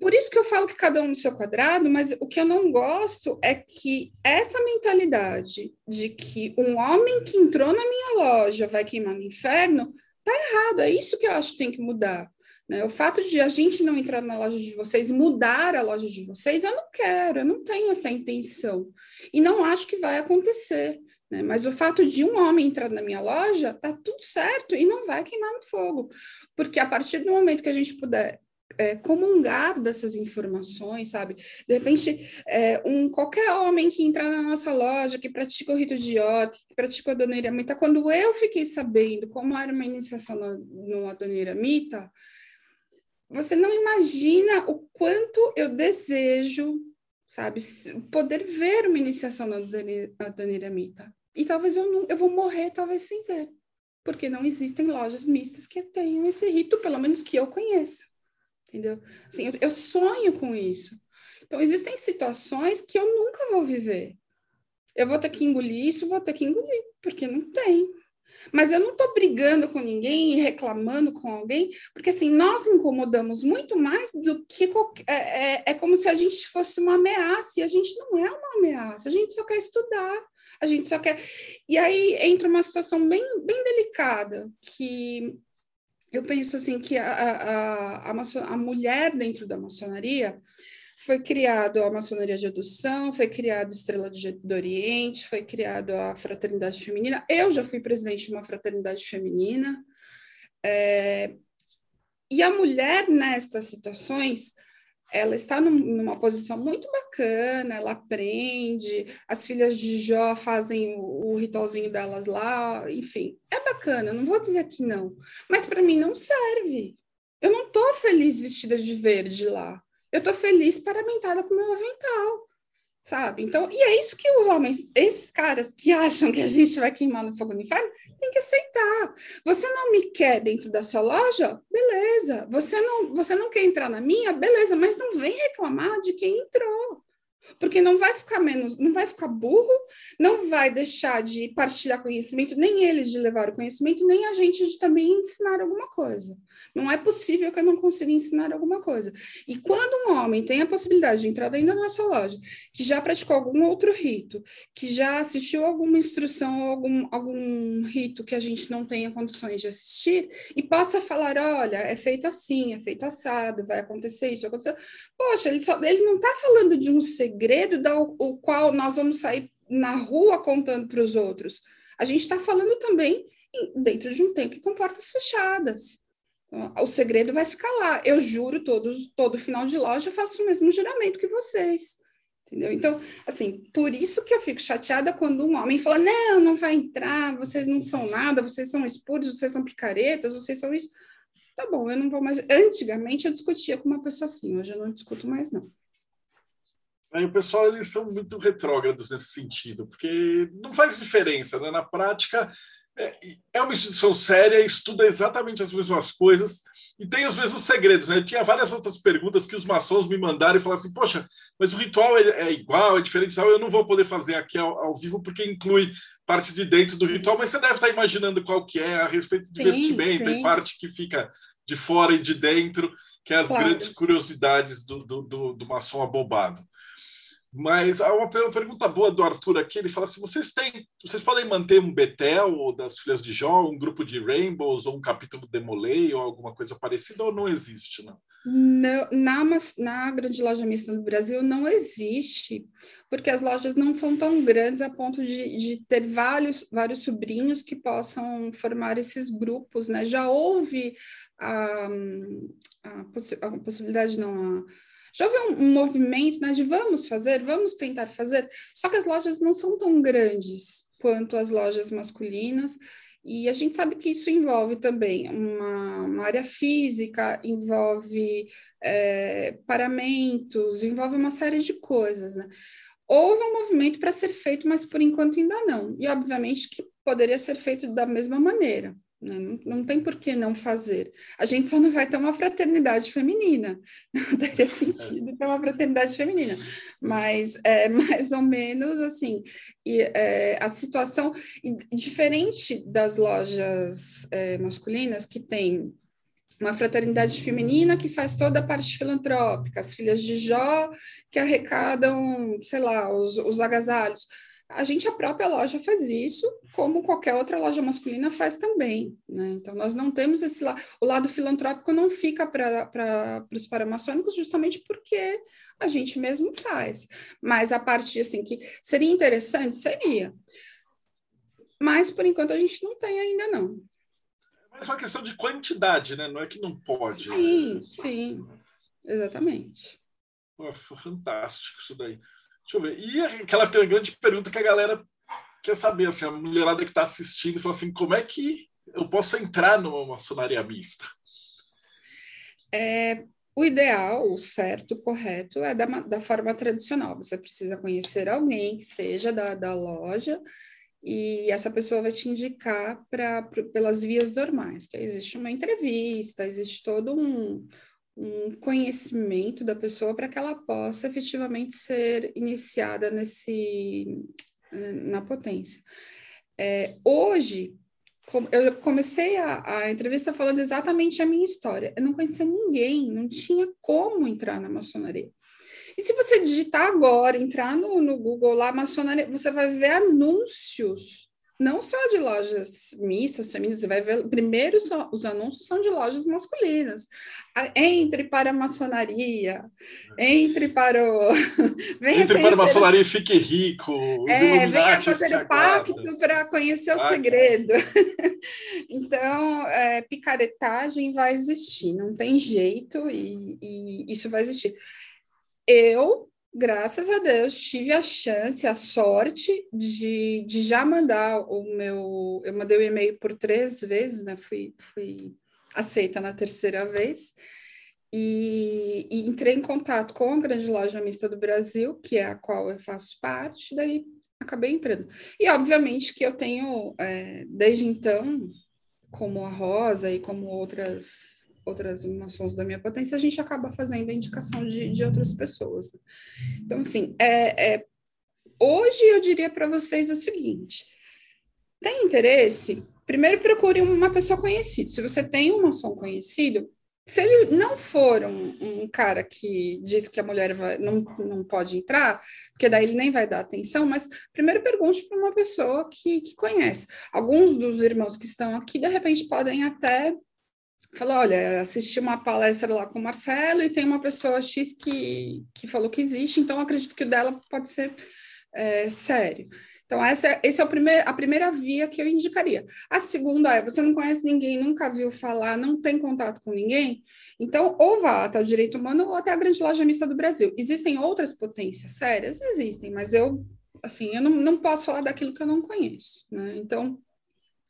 por isso que eu falo que cada um no seu quadrado, mas o que eu não gosto é que essa mentalidade de que um homem que entrou na minha loja vai queimar no inferno, tá errado. É isso que eu acho que tem que mudar. Né? O fato de a gente não entrar na loja de vocês, mudar a loja de vocês, eu não quero, eu não tenho essa intenção. E não acho que vai acontecer. Né? Mas o fato de um homem entrar na minha loja, tá tudo certo e não vai queimar no fogo. Porque a partir do momento que a gente puder é, comungar dessas informações, sabe? De repente, é, um, qualquer homem que entrar na nossa loja, que pratica o rito de York, que pratica a Dona Iramita, quando eu fiquei sabendo como era uma iniciação no, no Dona Iramita, você não imagina o quanto eu desejo, sabe, poder ver uma iniciação na Dona Iramita. E talvez eu não, eu vou morrer talvez sem ver, porque não existem lojas mistas que tenham esse rito, pelo menos que eu conheça. Entendeu? Assim, eu, eu sonho com isso. Então existem situações que eu nunca vou viver. Eu vou ter que engolir isso, vou ter que engolir, porque não tem. Mas eu não estou brigando com ninguém e reclamando com alguém, porque assim, nós incomodamos muito mais do que qualquer, é, é, é, como se a gente fosse uma ameaça, e a gente não é uma ameaça, a gente só quer estudar a gente só quer. E aí entra uma situação bem, bem delicada, que eu penso assim que a, a, a, a mulher dentro da maçonaria foi criado a maçonaria de adoção, foi criado Estrela do Oriente, foi criado a fraternidade feminina. Eu já fui presidente de uma fraternidade feminina. É, e a mulher nestas situações ela está num, numa posição muito bacana, ela aprende, as filhas de Jó fazem o, o ritualzinho delas lá, enfim, é bacana, não vou dizer que não, mas para mim não serve. Eu não estou feliz vestida de verde lá, eu estou feliz paramentada com meu avental sabe? Então, e é isso que os homens, esses caras que acham que a gente vai queimar no fogo do inferno, tem que aceitar. Você não me quer dentro da sua loja? Beleza. Você não, você não quer entrar na minha? Beleza, mas não vem reclamar de quem entrou. Porque não vai ficar menos, não vai ficar burro, não vai deixar de partilhar conhecimento, nem ele de levar o conhecimento, nem a gente de também ensinar alguma coisa. Não é possível que eu não consiga ensinar alguma coisa. E quando um homem tem a possibilidade de entrar dentro da nossa loja, que já praticou algum outro rito, que já assistiu alguma instrução ou algum, algum rito que a gente não tenha condições de assistir, e possa falar: olha, é feito assim, é feito assado, vai acontecer isso, vai acontecer. Poxa, ele, só, ele não está falando de um segredo da, o qual nós vamos sair na rua contando para os outros. A gente está falando também dentro de um tempo com portas fechadas. O segredo vai ficar lá. Eu juro, todos, todo final de loja eu faço o mesmo juramento que vocês. Entendeu? Então, assim, por isso que eu fico chateada quando um homem fala: não, não vai entrar, vocês não são nada, vocês são espúrios, vocês são picaretas, vocês são isso. Tá bom, eu não vou mais. Antigamente eu discutia com uma pessoa assim, hoje eu não discuto mais, não. Aí o pessoal, eles são muito retrógrados nesse sentido, porque não faz diferença, né? Na prática, é, é uma instituição séria, estuda exatamente as mesmas coisas e tem os mesmos segredos. Né? Tinha várias outras perguntas que os maçons me mandaram e falaram assim: Poxa, mas o ritual é, é igual, é diferente, eu não vou poder fazer aqui ao, ao, vivo porque inclui parte de dentro do sim. ritual, mas você deve estar imaginando qual que é a respeito de sim, vestimenta sim. e parte que fica de fora e de dentro, que é as claro. grandes curiosidades do, do, do, do maçom abobado. Mas há uma pergunta boa do Arthur aqui, ele fala assim, vocês têm, vocês podem manter um Betel das Filhas de Jó, um grupo de Rainbows, ou um capítulo Demolei, ou alguma coisa parecida, ou não existe, não? Não, na, na grande loja mista no Brasil não existe, porque as lojas não são tão grandes a ponto de, de ter vários, vários sobrinhos que possam formar esses grupos, né? Já houve a, a, possi a possibilidade, não, a, já houve um, um, movimento né, de vamos fazer, vamos tentar fazer, só que as lojas não são tão grandes quanto as lojas masculinas, e a gente sabe que isso envolve também uma, uma área física, envolve é, paramentos, envolve uma série de coisas, né? Houve um movimento para ser feito, mas por enquanto ainda não. E obviamente que poderia ser feito da mesma maneira. Não, não tem por que não fazer. A gente só não vai ter uma fraternidade feminina. Não teria sentido ter uma fraternidade feminina. Mas é mais ou menos assim. E, é, a situação, diferente das lojas é, masculinas, que tem uma fraternidade feminina que faz toda a parte filantrópica, as filhas de Jó que arrecadam, sei lá, os, os agasalhos a gente, a própria loja faz isso, como qualquer outra loja masculina faz também, né? Então, nós não temos esse lado, o lado filantrópico não fica para os paramaçônicos justamente porque a gente mesmo faz. Mas a parte, assim, que seria interessante, seria. Mas, por enquanto, a gente não tem ainda, não. Mas é uma questão de quantidade, né? Não é que não pode. Sim, né? sim, exatamente. Fantástico isso daí. Deixa eu ver. E aquela grande pergunta que a galera quer saber, assim, a mulherada que está assistindo, fala assim, como é que eu posso entrar numa maçonaria mista? É, o ideal, o certo, o correto é da, da forma tradicional. Você precisa conhecer alguém que seja da, da loja e essa pessoa vai te indicar pra, pra, pelas vias normais, que existe uma entrevista, existe todo um, um conhecimento da pessoa para que ela possa efetivamente ser iniciada nesse eh, na potência. É, hoje, eu comecei a, a, entrevista falando exatamente a minha história. Eu não conhecia ninguém, não tinha como entrar na maçonaria. E se você digitar agora, entrar no, no Google lá, maçonaria, você vai ver anúncios não só de lojas mistas, femininas, você vai ver, primeiro só, os anúncios são de lojas masculinas. Entre para a maçonaria, entre para o... entre para a maçonaria e fique rico, os é, venha fazer pacto para conhecer o ah, segredo. então, é, picaretagem vai existir, não tem jeito, e, e isso vai existir. Eu graças a Deus, tive a chance, a sorte de, de já mandar o meu. Eu mandei o e-mail por três vezes, né? Fui, fui aceita na terceira vez. E, e, entrei em contato com a grande loja mista do Brasil, que é a qual eu faço parte, daí acabei entrando. E obviamente que eu tenho, é, desde então, como a Rosa e como outras outras maçons da minha potência, a gente acaba fazendo a indicação de, de outras pessoas. Então, assim, é, é hoje eu diria para vocês o seguinte: tem interesse? Primeiro procure uma pessoa conhecida. Se você tem um maçom conhecido, se ele não for um, um, cara que diz que a mulher vai, não, não pode entrar, porque daí ele nem vai dar atenção, mas primeiro pergunte para uma pessoa que, que conhece. Alguns dos irmãos que estão aqui, de repente, podem até falou, olha, assisti uma palestra lá com o Marcelo e tem uma pessoa X que, que falou que existe, então acredito que o dela pode ser é, sério. Então, essa, esse é o primeir, a primeira via que eu indicaria. A segunda é, você não conhece ninguém, nunca viu falar, não tem contato com ninguém, então ou vá até o direito humano ou até a grande loja mista do Brasil. Existem outras potências sérias? Existem, mas eu, assim, eu não, não posso falar daquilo que eu não conheço, né? Então,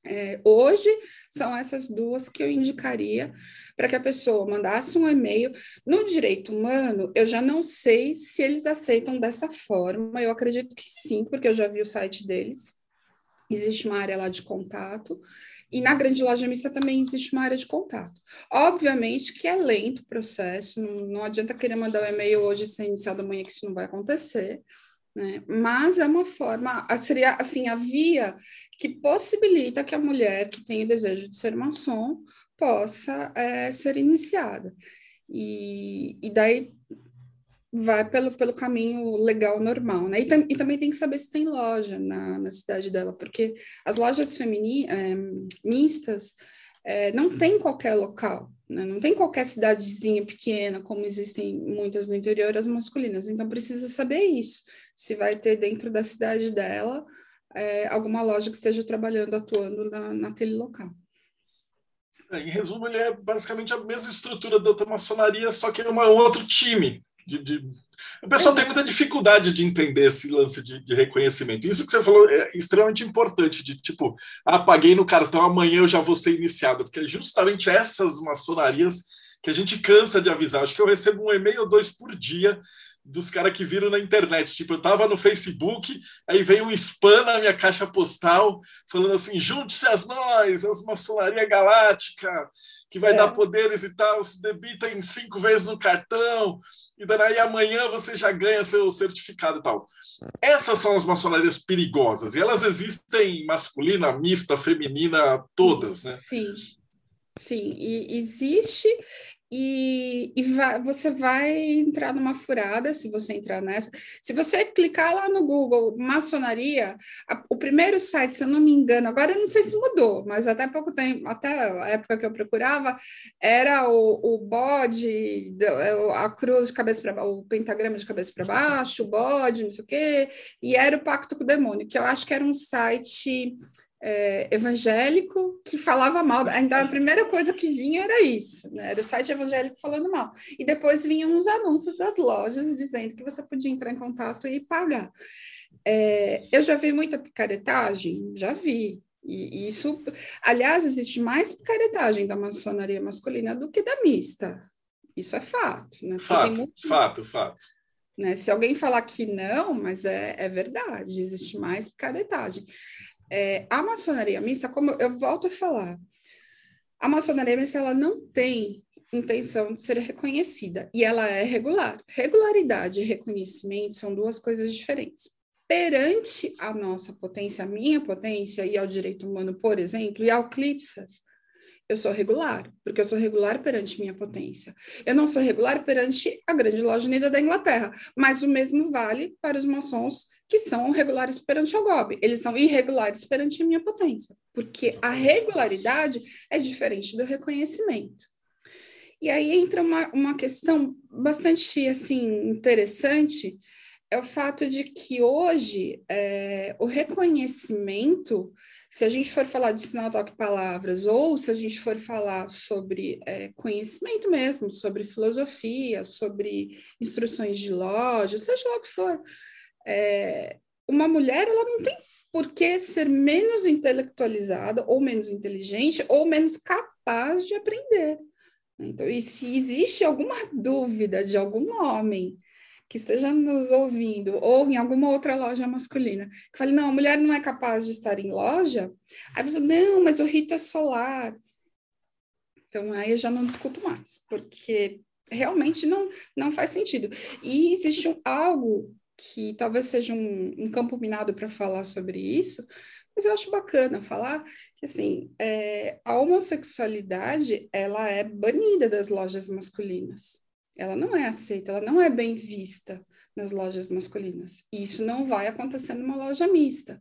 é, hoje são essas duas que eu indicaria para que a pessoa mandasse um e-mail. No direito humano, eu já não sei se eles aceitam dessa forma, eu acredito que sim, porque eu já vi o site deles. Existe uma área lá de contato, e na grande loja mista também existe uma área de contato. Obviamente que é lento o processo, não, não adianta querer mandar o um e-mail hoje sem iniciar da manhã, que isso não vai acontecer. Né? Mas é uma forma, seria assim, a via que possibilita que a mulher que tem o desejo de ser maçom possa é, ser iniciada. E, e daí, vai pelo, pelo caminho legal normal, né? E, tam, e também tem que saber se tem loja na, na cidade dela, porque as lojas femini, é, mistas é, não tem qualquer local, né? não tem qualquer cidadezinha pequena, como existem muitas no interior, as masculinas. Então precisa saber isso, se vai ter dentro da cidade dela é, alguma loja que esteja trabalhando, atuando na, naquele local. É, em resumo, ele é basicamente a mesma estrutura da maçonaria, só que é um outro time. De, de... O pessoal tem muita dificuldade de entender esse lance de, de, reconhecimento. Isso que você falou é extremamente importante, de tipo, ah, paguei no cartão, amanhã eu já vou ser iniciado, porque é justamente essas maçonarias que a gente cansa de avisar. Acho que eu recebo um e-mail ou dois por dia dos caras que viram na internet. Tipo, eu tava no Facebook, aí veio um spam na minha caixa postal, falando assim: junte-se a nós, as maçonaria galáctica, que vai é. dar poderes e tal, se debita em cinco vezes no cartão, e daí amanhã você já ganha seu certificado e tal. Essas são as maçonarias perigosas, e elas existem masculina, mista, feminina, todas, né? Sim. Sim, e existe e, e vai, você vai entrar numa furada se você entrar nessa. Se você clicar lá no Google maçonaria, a, o primeiro site, se eu não me engano, agora eu não sei se mudou, mas até pouco tempo, até a época que eu procurava, era o, o bode, é, a cruz de cabeça para o pentagrama de cabeça para baixo, o bode, não sei o quê, e era o pacto com o demônio, que eu acho que era um site é, evangélico que falava mal. Então, a primeira coisa que vinha era isso, né? Era o site evangélico falando mal. E depois vinham os anúncios das lojas dizendo que você podia entrar em contato e pagar. É, eu já vi muita picaretagem? Já vi. E isso, aliás, existe mais picaretagem da maçonaria masculina do que da mista. Isso é fato. Né? Fato, muito... fato, fato. Né? Se alguém falar que não, mas é, é verdade, existe mais picaretagem. É, a maçonaria mista, como eu volto a falar, a maçonaria mista ela não tem intenção de ser reconhecida e ela é regular. Regularidade e reconhecimento são duas coisas diferentes. Perante a nossa potência, a minha potência e ao direito humano, por exemplo, e ao Clipsas, eu sou regular, porque eu sou regular perante minha potência. Eu não sou regular perante a grande loja unida da Inglaterra, mas o mesmo vale para os maçons que são regulares perante o GOB. Eles são irregulares perante a minha potência, porque a regularidade é diferente do reconhecimento. E aí entra uma, uma questão bastante assim interessante, é o fato de que hoje é, o reconhecimento, se a gente for falar de sinal toque palavras, ou se a gente for falar sobre é, conhecimento mesmo, sobre filosofia, sobre instruções de loja, seja lá o que for, é, uma mulher ela não tem por que ser menos intelectualizada ou menos inteligente ou menos capaz de aprender. Então, e se existe alguma dúvida de algum homem que esteja nos ouvindo ou em alguma outra loja masculina, que fale, não, a mulher não é capaz de estar em loja, aí falo, não, mas o rito é solar. Então, aí eu já não discuto mais, porque realmente não, não faz sentido. E existe um, algo que talvez seja um, um campo minado para falar sobre isso, mas eu acho bacana falar que assim é, a homossexualidade ela é banida das lojas masculinas. Ela não é aceita, ela não é bem vista nas lojas masculinas. E isso não vai acontecer numa loja mista.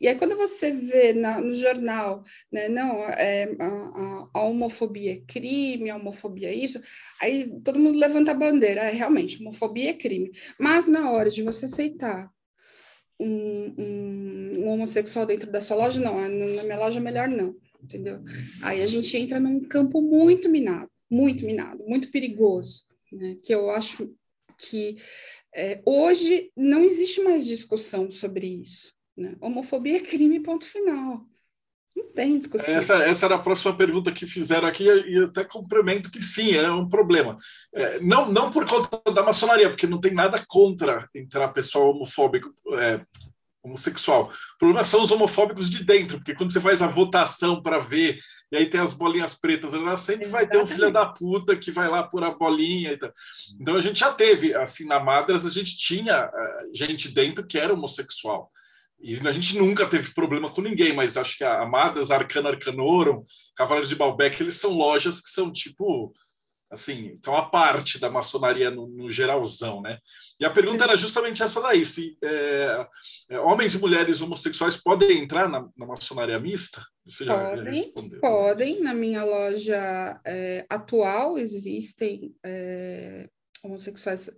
E aí, quando você vê na, no jornal, né, não, é, a, a, homofobia é crime, a homofobia é isso, aí todo mundo levanta a bandeira, é, realmente, homofobia é crime. Mas na hora de você aceitar um, um, um homossexual dentro da sua loja, não, na minha loja melhor não, entendeu? Aí a gente entra num campo muito minado, muito minado, muito perigoso, né, que eu acho que é, hoje não existe mais discussão sobre isso. Né? Homofobia é crime, ponto final. Não tem discussão. Essa, essa era a próxima pergunta que fizeram aqui, e até complemento que sim, é um problema. É, não, não por conta da maçonaria, porque não tem nada contra entrar pessoal homofóbico, é, homossexual. O problema são os homofóbicos de dentro, porque quando você faz a votação para ver, e aí tem as bolinhas pretas, ela sempre vai ter um filho da puta que vai lá por a bolinha. E tal. Então a gente já teve, assim, na Madras, a gente tinha uh, gente dentro que era homossexual. E a gente nunca teve problema com ninguém, mas acho que a Amadas, Arcana Arcanorum, Cavaleiros de Balbec, eles são lojas que são tipo assim, então a parte da maçonaria no, no, geralzão, né? E a pergunta era justamente essa daí: se é, é, homens e mulheres homossexuais podem entrar na, na maçonaria mista? Você já, podem, já podem. Na minha loja é, atual existem é, homossexuais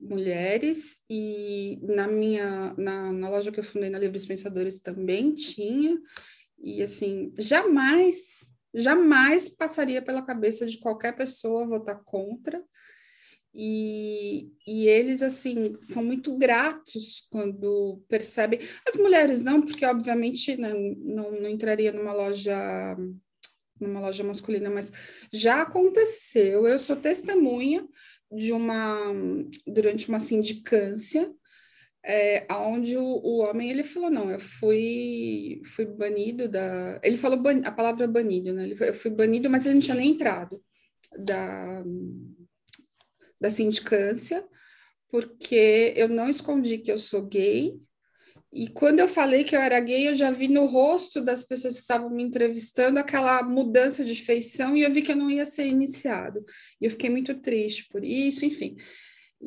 mulheres e na minha na, na loja que eu fundei na Livres Pensadores também tinha e assim jamais jamais passaria pela cabeça de qualquer pessoa votar contra. E, e eles, assim, são muito gratos quando percebem. As mulheres não, porque, obviamente, né, não, não entraria numa loja numa loja masculina, mas já aconteceu. Eu sou testemunha de uma durante uma sindicância é, onde o, o, homem ele falou não eu fui fui banido da ele falou ban, a palavra banido né? Ele eu fui banido mas ele não tinha nem entrado da da sindicância porque eu não escondi que eu sou gay e quando eu falei que eu era gay eu já vi no rosto das pessoas que estavam me entrevistando aquela mudança de feição e eu vi que eu não ia ser iniciado e eu fiquei muito triste por isso enfim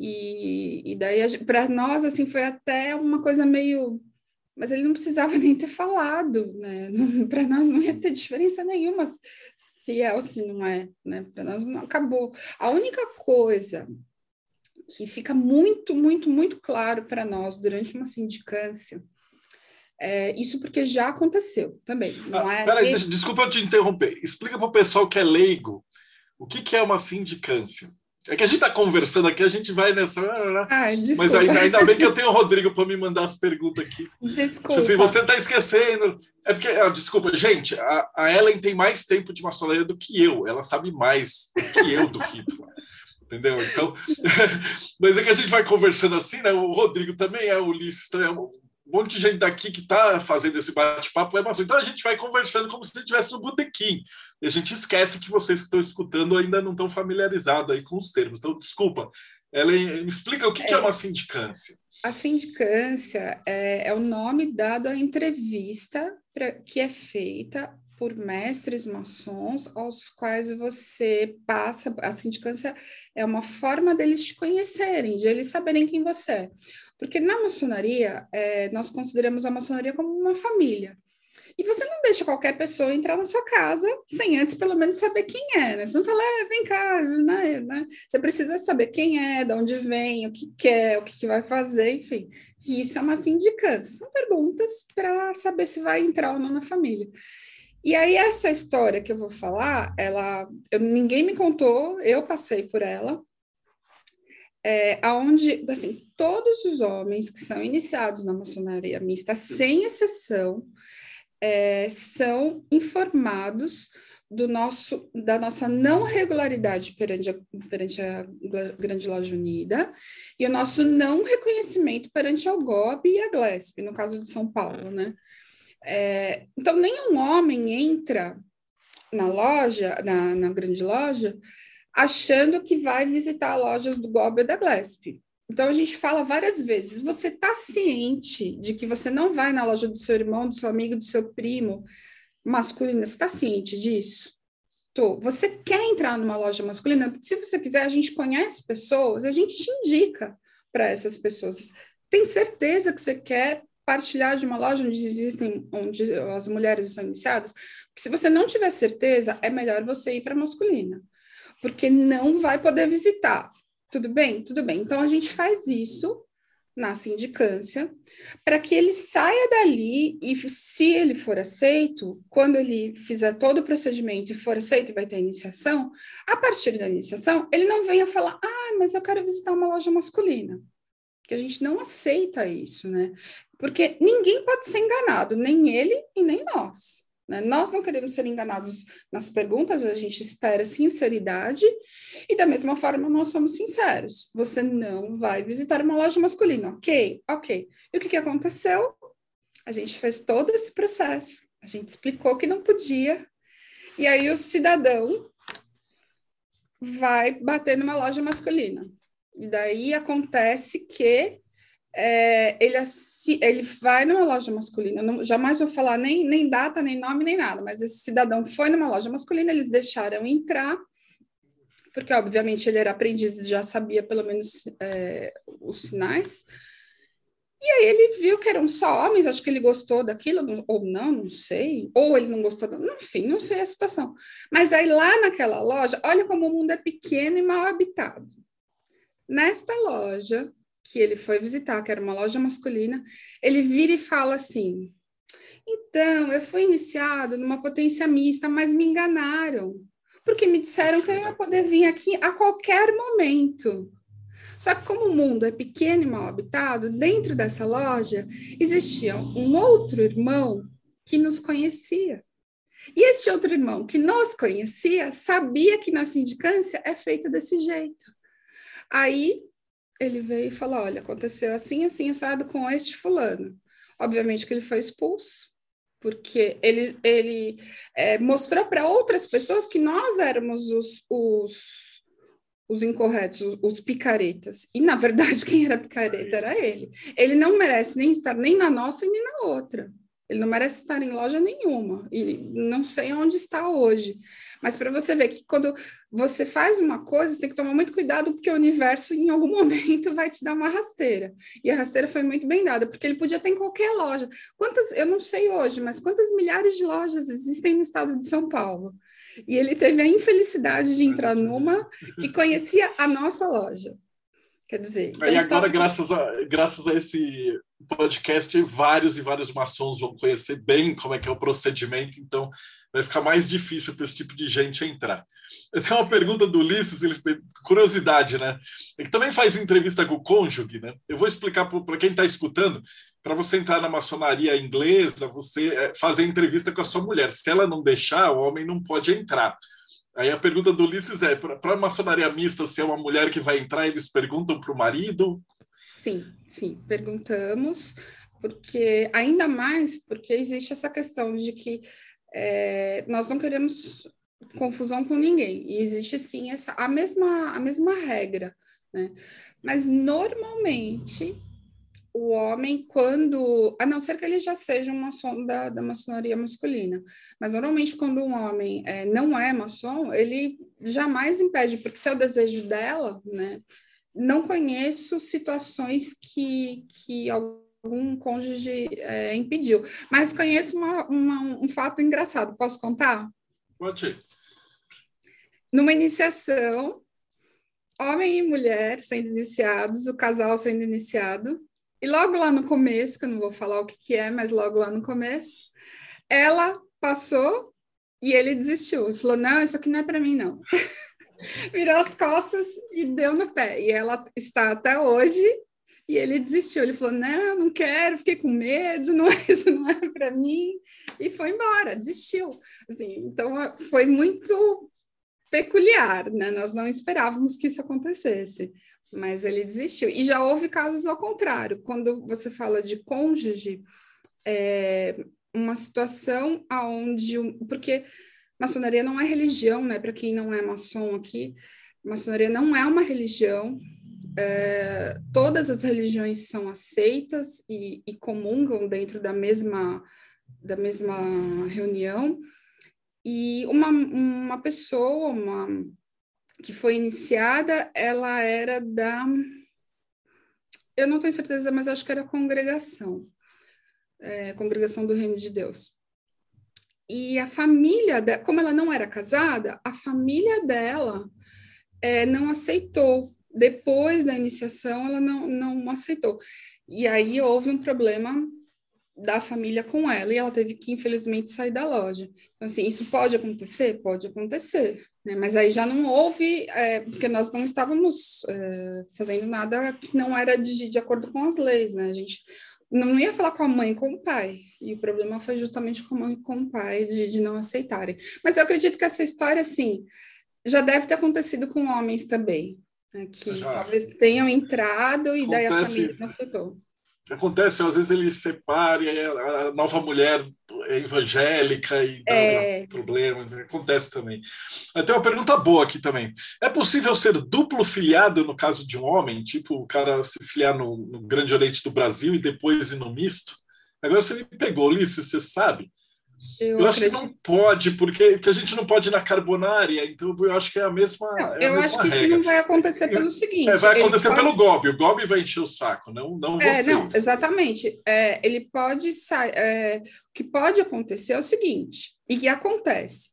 e, e daí, para nós, assim, foi até uma coisa meio. Mas ele não precisava nem ter falado, né? Para nós não ia ter diferença nenhuma se é ou se não é, né? Para nós não acabou. A única coisa que fica muito, muito, muito claro para nós durante uma sindicância é, isso porque já aconteceu também. Não ah, é peraí, desculpa eu te interromper. Explica para o pessoal que é leigo o que, que é uma sindicância. É que a gente está conversando aqui, a gente vai nessa. Ah, Mas ainda, ainda bem que eu tenho o Rodrigo para me mandar as perguntas aqui. Desculpa. Assim, você está esquecendo. É porque, ah, desculpa, gente, a, a, Ellen tem mais tempo de maçonaria do que eu. Ela sabe mais do que eu do rito. Entendeu? Então, mas é que a gente vai conversando assim, né? O Rodrigo também é, o Ulisses também é, um monte de gente daqui que está fazendo esse bate-papo é maçom. Então a gente vai conversando como se estivesse no botequim. E a gente esquece que vocês que estão escutando ainda não estão familiarizados aí com os termos. Então, desculpa. Ela me explica o que é, é uma sindicância. A sindicância é, é o nome dado à entrevista pra, que é feita por mestres maçons aos quais você passa. A sindicância é uma forma deles te conhecerem, de eles saberem quem você é. Porque na maçonaria, é, nós consideramos a maçonaria como uma família. E você não deixa qualquer pessoa entrar na sua casa sem antes, pelo menos, saber quem é, né? Você não fala, é, vem cá, né, né? Você precisa saber quem é, de onde vem, o que quer, o que, que vai fazer, enfim. E isso é uma sindicância. São perguntas para saber se vai entrar ou não na família. E aí, essa história que eu vou falar, ela, eu, ninguém me contou, eu passei por ela, é, aonde, assim, todos os homens que são iniciados na maçonaria mista, sem exceção, é, são informados do nosso, da nossa não regularidade perante a, perante a Grande Loja Unida e o nosso não reconhecimento perante a GOB e a GLESP, no caso de São Paulo, né? É, então, nenhum homem entra na loja, na, na grande loja, achando que vai visitar lojas do Gober da Glesp. Então a gente fala várias vezes: você está ciente de que você não vai na loja do seu irmão, do seu amigo, do seu primo masculina? Você está ciente disso? Você quer entrar numa loja masculina? Se você quiser, a gente conhece pessoas, a gente te indica para essas pessoas. Tem certeza que você quer partilhar de uma loja onde existem, onde as mulheres são iniciadas? Se você não tiver certeza, é melhor você ir para masculina porque não vai poder visitar. Tudo bem? Tudo bem. Então, a gente faz isso na sindicância, para que ele saia dali e, se ele for aceito, quando ele fizer todo o procedimento e for aceito e vai ter iniciação, a partir da iniciação, ele não venha falar, ah, mas eu quero visitar uma loja masculina. Que a gente não aceita isso, né? Porque ninguém pode ser enganado, nem ele e nem nós. Né? Nós não queremos ser enganados nas perguntas, a gente espera sinceridade, e da mesma forma nós somos sinceros. Você não vai visitar uma loja masculina, ok? Ok. E o que, que aconteceu? A gente fez todo esse processo, a gente explicou que não podia, e aí o cidadão vai bater numa loja masculina. E daí acontece que é, ele, ele vai numa loja masculina, não, jamais vou falar nem, nem data, nem nome, nem nada, mas esse cidadão foi numa loja masculina, eles deixaram entrar, porque obviamente ele era aprendiz e já sabia pelo menos é, os sinais. E aí ele viu que eram só homens, acho que ele gostou daquilo, ou não, não sei, ou ele não gostou, enfim, não sei a situação. Mas aí lá naquela loja, olha como o mundo é pequeno e mal habitado. Nesta loja que ele foi visitar, que era uma loja masculina, ele vira e fala assim: Então, eu fui iniciado numa potência mista, mas me enganaram, porque me disseram que eu ia poder vir aqui a qualquer momento. Só que como o mundo é pequeno e mal habitado, dentro dessa loja existia um outro irmão que nos conhecia. E este outro irmão que nos conhecia sabia que na sindicância é feito desse jeito. Aí ele veio e falou: olha, aconteceu assim, assim, assado com este fulano. Obviamente que ele foi expulso, porque ele, ele é, mostrou para outras pessoas que nós éramos os, os os incorretos, os, os, picaretas. E, na verdade, quem era picareta era ele. Ele não merece nem estar nem na nossa e nem na outra. Ele não merece estar em loja nenhuma. E não sei onde está hoje. Mas para você ver que quando você faz uma coisa, você tem que tomar muito cuidado, porque o universo, em algum momento, vai te dar uma rasteira. E a rasteira foi muito bem dada, porque ele podia ter em qualquer loja. Quantas, eu não sei hoje, mas quantas milhares de lojas existem no estado de São Paulo? E ele teve a infelicidade de entrar numa que conhecia a nossa loja. Quer dizer. E agora, graças, a, graças a esse podcast, vários e vários maçons vão conhecer bem como é que é o procedimento, então vai ficar mais difícil para esse tipo de gente entrar. Eu tenho uma pergunta do Ulisses, ele, curiosidade, né? Ele também faz entrevista com o cônjuge, né? Eu vou explicar para quem está escutando para você entrar na maçonaria inglesa, você é, fazer entrevista com a sua mulher. Se ela não deixar, o homem não pode entrar. Aí a pergunta do Ulisses é: para a maçonaria mista, se é uma mulher que vai entrar, eles perguntam para o marido? Sim, sim, perguntamos, porque ainda mais porque existe essa questão de que é, nós não queremos confusão com ninguém. E existe sim essa a mesma a mesma regra, né? Mas normalmente o homem, quando, a não ser que ele já seja uma maçom da, da maçonaria masculina, mas normalmente quando um homem é, não é maçom, ele jamais impede, porque se é o desejo dela, né? Não conheço situações que, que algum cônjuge é, impediu, mas conheço uma, uma, um fato engraçado, posso contar? Pode. Numa iniciação, homem e mulher sendo iniciados, o casal sendo iniciado, e logo lá no começo, que eu não vou falar o que, que é, mas logo lá no começo, ela passou e ele desistiu. Ele falou: Não, isso aqui não é para mim, não. Virou as costas e deu no pé. E ela está até hoje. E ele desistiu. Ele falou: Não, não quero, fiquei com medo, não, isso não é para mim. E foi embora, desistiu. Assim, então foi muito peculiar, né? Nós não esperávamos que isso acontecesse mas ele desistiu. E já houve casos ao contrário, quando você fala de cônjuge, é uma situação aonde, porque maçonaria não é religião, né? Para quem não é maçom aqui, maçonaria não é uma religião. É, todas as religiões são aceitas e, e comungam dentro da mesma da mesma reunião e uma, uma pessoa, uma, que foi iniciada, ela era da. Eu não tenho certeza, mas acho que era congregação é, congregação do Reino de Deus. E a família, de, como ela não era casada, a família dela é, não aceitou. Depois da iniciação, ela não, não aceitou. E aí houve um problema da família com ela e ela teve que, infelizmente, sair da loja. Então, assim, isso pode acontecer? Pode acontecer. Né? Mas aí já não houve, é, porque nós não estávamos é, fazendo nada que não era de, de acordo com as leis, né? A gente não ia falar com a mãe, com o pai. E o problema foi justamente com a mãe e com o pai, de, de não aceitarem. Mas eu acredito que essa história, assim, já deve ter acontecido com homens também, né? que já. talvez tenham entrado e Acontece... daí a família não aceitou acontece, às vezes ele separa e a nova mulher é evangélica e dá é. problema, acontece também. Tem uma pergunta boa aqui também. É possível ser duplo filiado no caso de um homem, tipo o cara se filiar no, no Grande Oriente do Brasil e depois ir no misto? Agora você me pegou, Ulisses, você sabe? Eu, eu acho que não pode, porque, porque a gente não pode ir na carbonária, então eu acho que é a mesma. Não, é a eu mesma acho que regra. isso não vai acontecer pelo seguinte. É, vai acontecer pelo Gobi, o Gobi vai encher o saco, não, não é, vocês. Não, exatamente. É, ele pode sair. É, o que pode acontecer é o seguinte, e que acontece.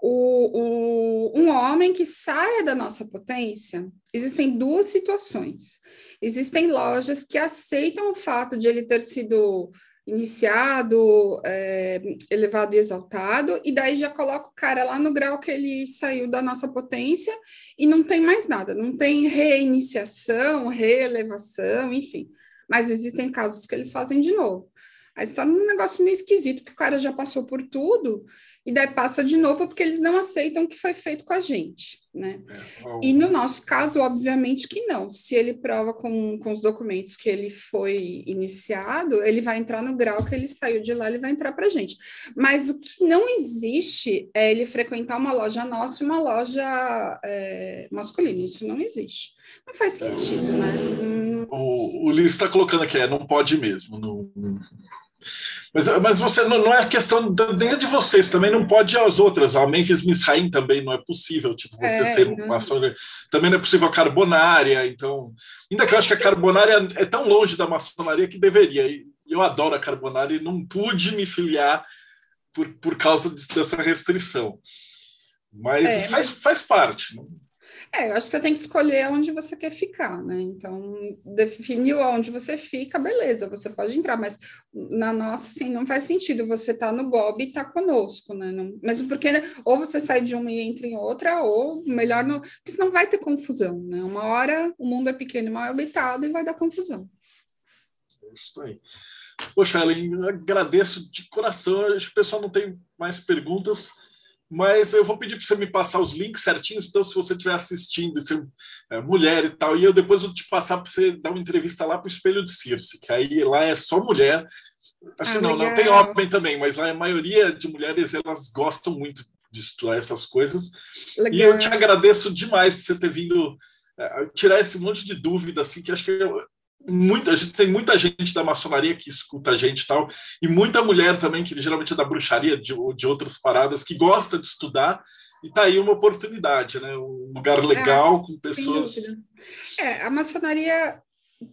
O, o, um homem que saia da nossa potência, existem duas situações. Existem lojas que aceitam o fato de ele ter sido iniciado, é, elevado e exaltado, e daí já coloca o cara lá no grau que ele saiu da nossa potência e não tem mais nada, não tem reiniciação, reelevação, enfim. Mas existem casos que eles fazem de novo. Aí se torna um negócio meio esquisito, que o cara já passou por tudo e daí passa de novo porque eles não aceitam o que foi feito com a gente, né? É, e no nosso caso, obviamente que não. Se ele prova com, com os documentos que ele foi iniciado, ele vai entrar no grau que ele saiu de lá, ele vai entrar para a gente. Mas o que não existe é ele frequentar uma loja nossa e uma loja é, masculina. Isso não existe. Não faz sentido, né? O, o Liz está colocando aqui, é, não pode mesmo. Não, mas, mas você não, não é questão nem de vocês, também não pode as outras. A Memphis Misraim também não é possível, tipo, você é, ser uma maçonaria. Também não é possível a carbonária, então. Ainda que eu acho que a carbonária é tão longe da maçonaria que deveria. E eu adoro a carbonária e não pude me filiar por, por causa dessa restrição. Mas é, faz, faz parte. Não? É, eu acho que você tem que escolher onde você quer ficar, né? Então, definiu onde você fica, beleza, você pode entrar, mas na nossa, assim, não faz sentido você estar tá no GOB e tá conosco, né? Não, mesmo porque né, ou você sai de uma e entra em outra, ou melhor, não, porque senão vai ter confusão, né? Uma hora o mundo é pequeno mal habitado e vai dar confusão. É isso aí. Poxa, Ellen, agradeço de coração. Acho que o pessoal não tem mais perguntas mas eu vou pedir para você me passar os links certinhos. Então, se você estiver assistindo, se é, mulher e tal, e eu depois vou te passar para você dar uma entrevista lá para o Espelho de Circe, que aí lá é só mulher. Acho ah, que não, legal. não tem homem também, mas lá a maioria de mulheres elas gostam muito de estudar essas coisas. Legal. E eu te agradeço demais de você ter vindo é, tirar esse monte de dúvida, assim, que acho que eu, muita gente tem muita gente da maçonaria que escuta a gente e tal, e muita mulher também, que geralmente é da bruxaria, de, de outras paradas, que gosta de estudar, e tá aí uma oportunidade, né? Um lugar legal é, com pessoas. É, a maçonaria,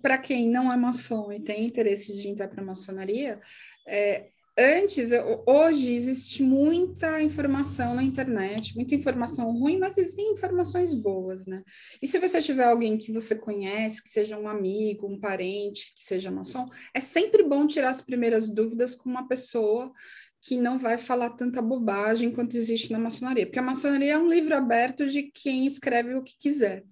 para quem não é maçom e tem interesse de entrar para a maçonaria, é, Antes, hoje existe muita informação na internet, muita informação ruim, mas existem informações boas, né? E se você tiver alguém que você conhece, que seja um amigo, um parente, que seja maçom, é sempre bom tirar as primeiras dúvidas com uma pessoa que não vai falar tanta bobagem quanto existe na maçonaria, porque a maçonaria é um livro aberto de quem escreve o que quiser.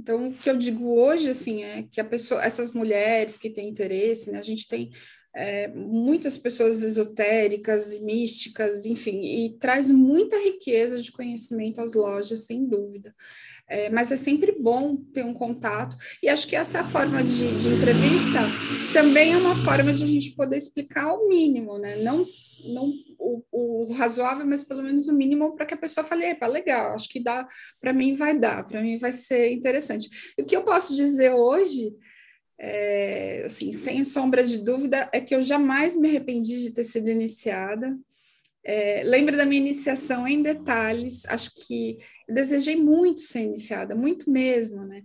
Então, o que eu digo hoje, assim, é que a pessoa, essas mulheres que têm interesse, né, a gente tem é, muitas pessoas esotéricas e místicas, enfim, e traz muita riqueza de conhecimento às lojas, sem dúvida. É, mas é sempre bom ter um contato, e acho que essa forma de, de entrevista também é uma forma de a gente poder explicar o mínimo, né? Não, não o, o razoável, mas pelo menos o mínimo para que a pessoa fale, epa, legal, acho que dá, para mim vai dar, para mim vai ser interessante. E o que eu posso dizer hoje é, assim, sem sombra de dúvida, é que eu jamais me arrependi de ter sido iniciada. É, lembro da minha iniciação em detalhes, acho que desejei muito ser iniciada, muito mesmo, né?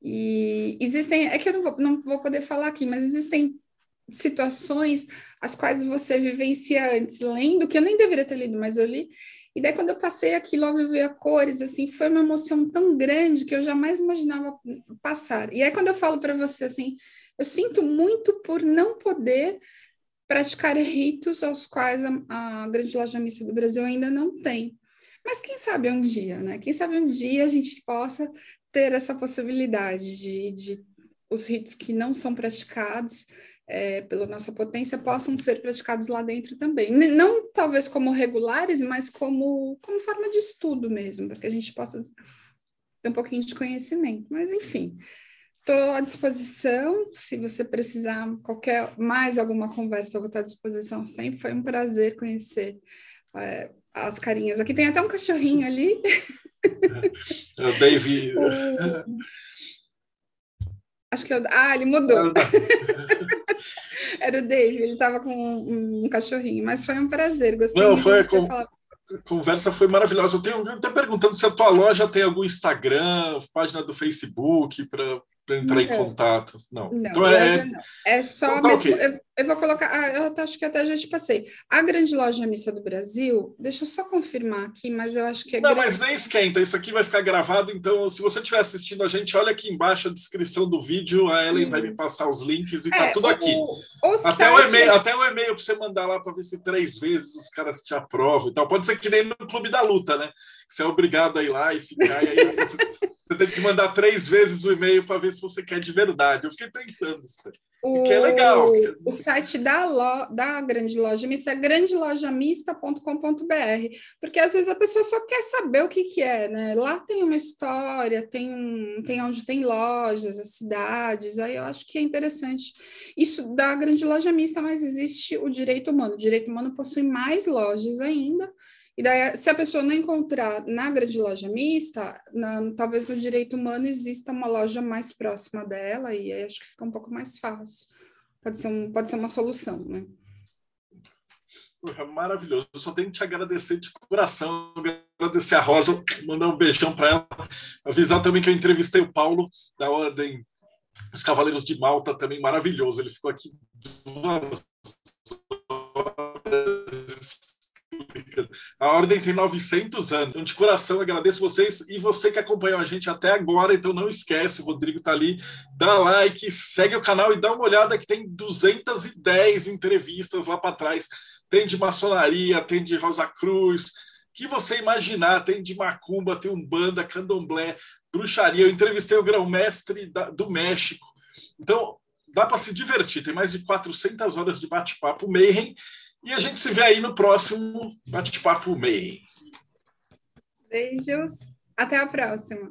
E existem, é que eu não vou, não vou poder falar aqui, mas existem situações as quais você vivencia antes, lendo, que eu nem deveria ter lido, mas eu li, e daí, quando eu passei aquilo a viver cores, assim, foi uma emoção tão grande que eu jamais imaginava passar. E aí, quando eu falo para você, assim, eu sinto muito por não poder praticar ritos aos quais a, a Grande Loja Missa do Brasil ainda não tem. Mas quem sabe um dia, né? Quem sabe um dia a gente possa ter essa possibilidade de, de os ritos que não são praticados é, pela nossa potência possam ser praticados lá dentro também. Não talvez como regulares, mas como, como forma de estudo mesmo, para que a gente possa ter um pouquinho de conhecimento. Mas, enfim, estou à disposição. Se você precisar qualquer mais alguma conversa, eu vou estar à disposição sempre. Foi um prazer conhecer é, as carinhas. Aqui tem até um cachorrinho ali. É o David. Acho que eu... Ah, ele mudou. Era o Dave, ele estava com um, um, cachorrinho, mas foi um prazer, gostei Não, muito foi de ter com... falado. A conversa foi maravilhosa. Eu tenho até perguntando se a tua loja tem algum Instagram, página do Facebook para para entrar não. em contato. Não. não então é, não. é só então, tá mesmo. Okay. Eu, eu, vou colocar. Ah, eu acho que até já te passei. A grande loja missa do Brasil, deixa eu só confirmar aqui, mas eu acho que é. Não, grande... mas nem esquenta. Isso aqui vai ficar gravado. Então, se você estiver assistindo a gente, olha aqui embaixo a descrição do vídeo. A Ellen hum. vai me passar os links e tá é, tá tudo o, aqui. O até, o e-mail, até o e-mail para você mandar lá para ver se três vezes os caras te aprovam e tal. Pode ser que nem no Clube da Luta, né? Você é obrigado a ir lá e ficar. E aí você... Você tem que mandar três vezes o e-mail para ver se você quer de verdade. Eu fiquei pensando isso. O, que é legal. O site da, lo, da Grande Loja Mista é grandelojamista.com.br, porque às vezes a pessoa só quer saber o que, que é, né? Lá tem uma história, tem, um, tem onde tem lojas, as cidades, aí eu acho que é interessante. Isso da Grande Loja Mista, mas existe o direito humano. O direito humano possui mais lojas ainda, e daí, se a pessoa não encontrar na grande loja mista, na, talvez no direito humano exista uma loja mais próxima dela, e aí acho que fica um pouco mais fácil. Pode ser, um, pode ser uma solução, né? Maravilhoso. Eu só tenho que te agradecer de coração, agradecer a Rosa, mandar um beijão para ela, avisar também que eu entrevistei o Paulo da Ordem dos Cavaleiros de Malta, também maravilhoso. Ele ficou aqui duas horas a Ordem tem 900 anos. Então, de coração, agradeço vocês e você que acompanhou a gente até agora. Então, não esquece, o Rodrigo está ali. Dá like, segue o canal e dá uma olhada que tem 210 entrevistas lá para trás. Tem de maçonaria, tem de Rosa Cruz, que você imaginar, tem de macumba, tem umbanda, candomblé, bruxaria. Eu entrevistei o grão-mestre do México. Então, dá para se divertir. Tem mais de 400 horas de bate-papo Mayhem. E a gente se vê aí no próximo Bate-Papo Meio. Beijos. Até a próxima.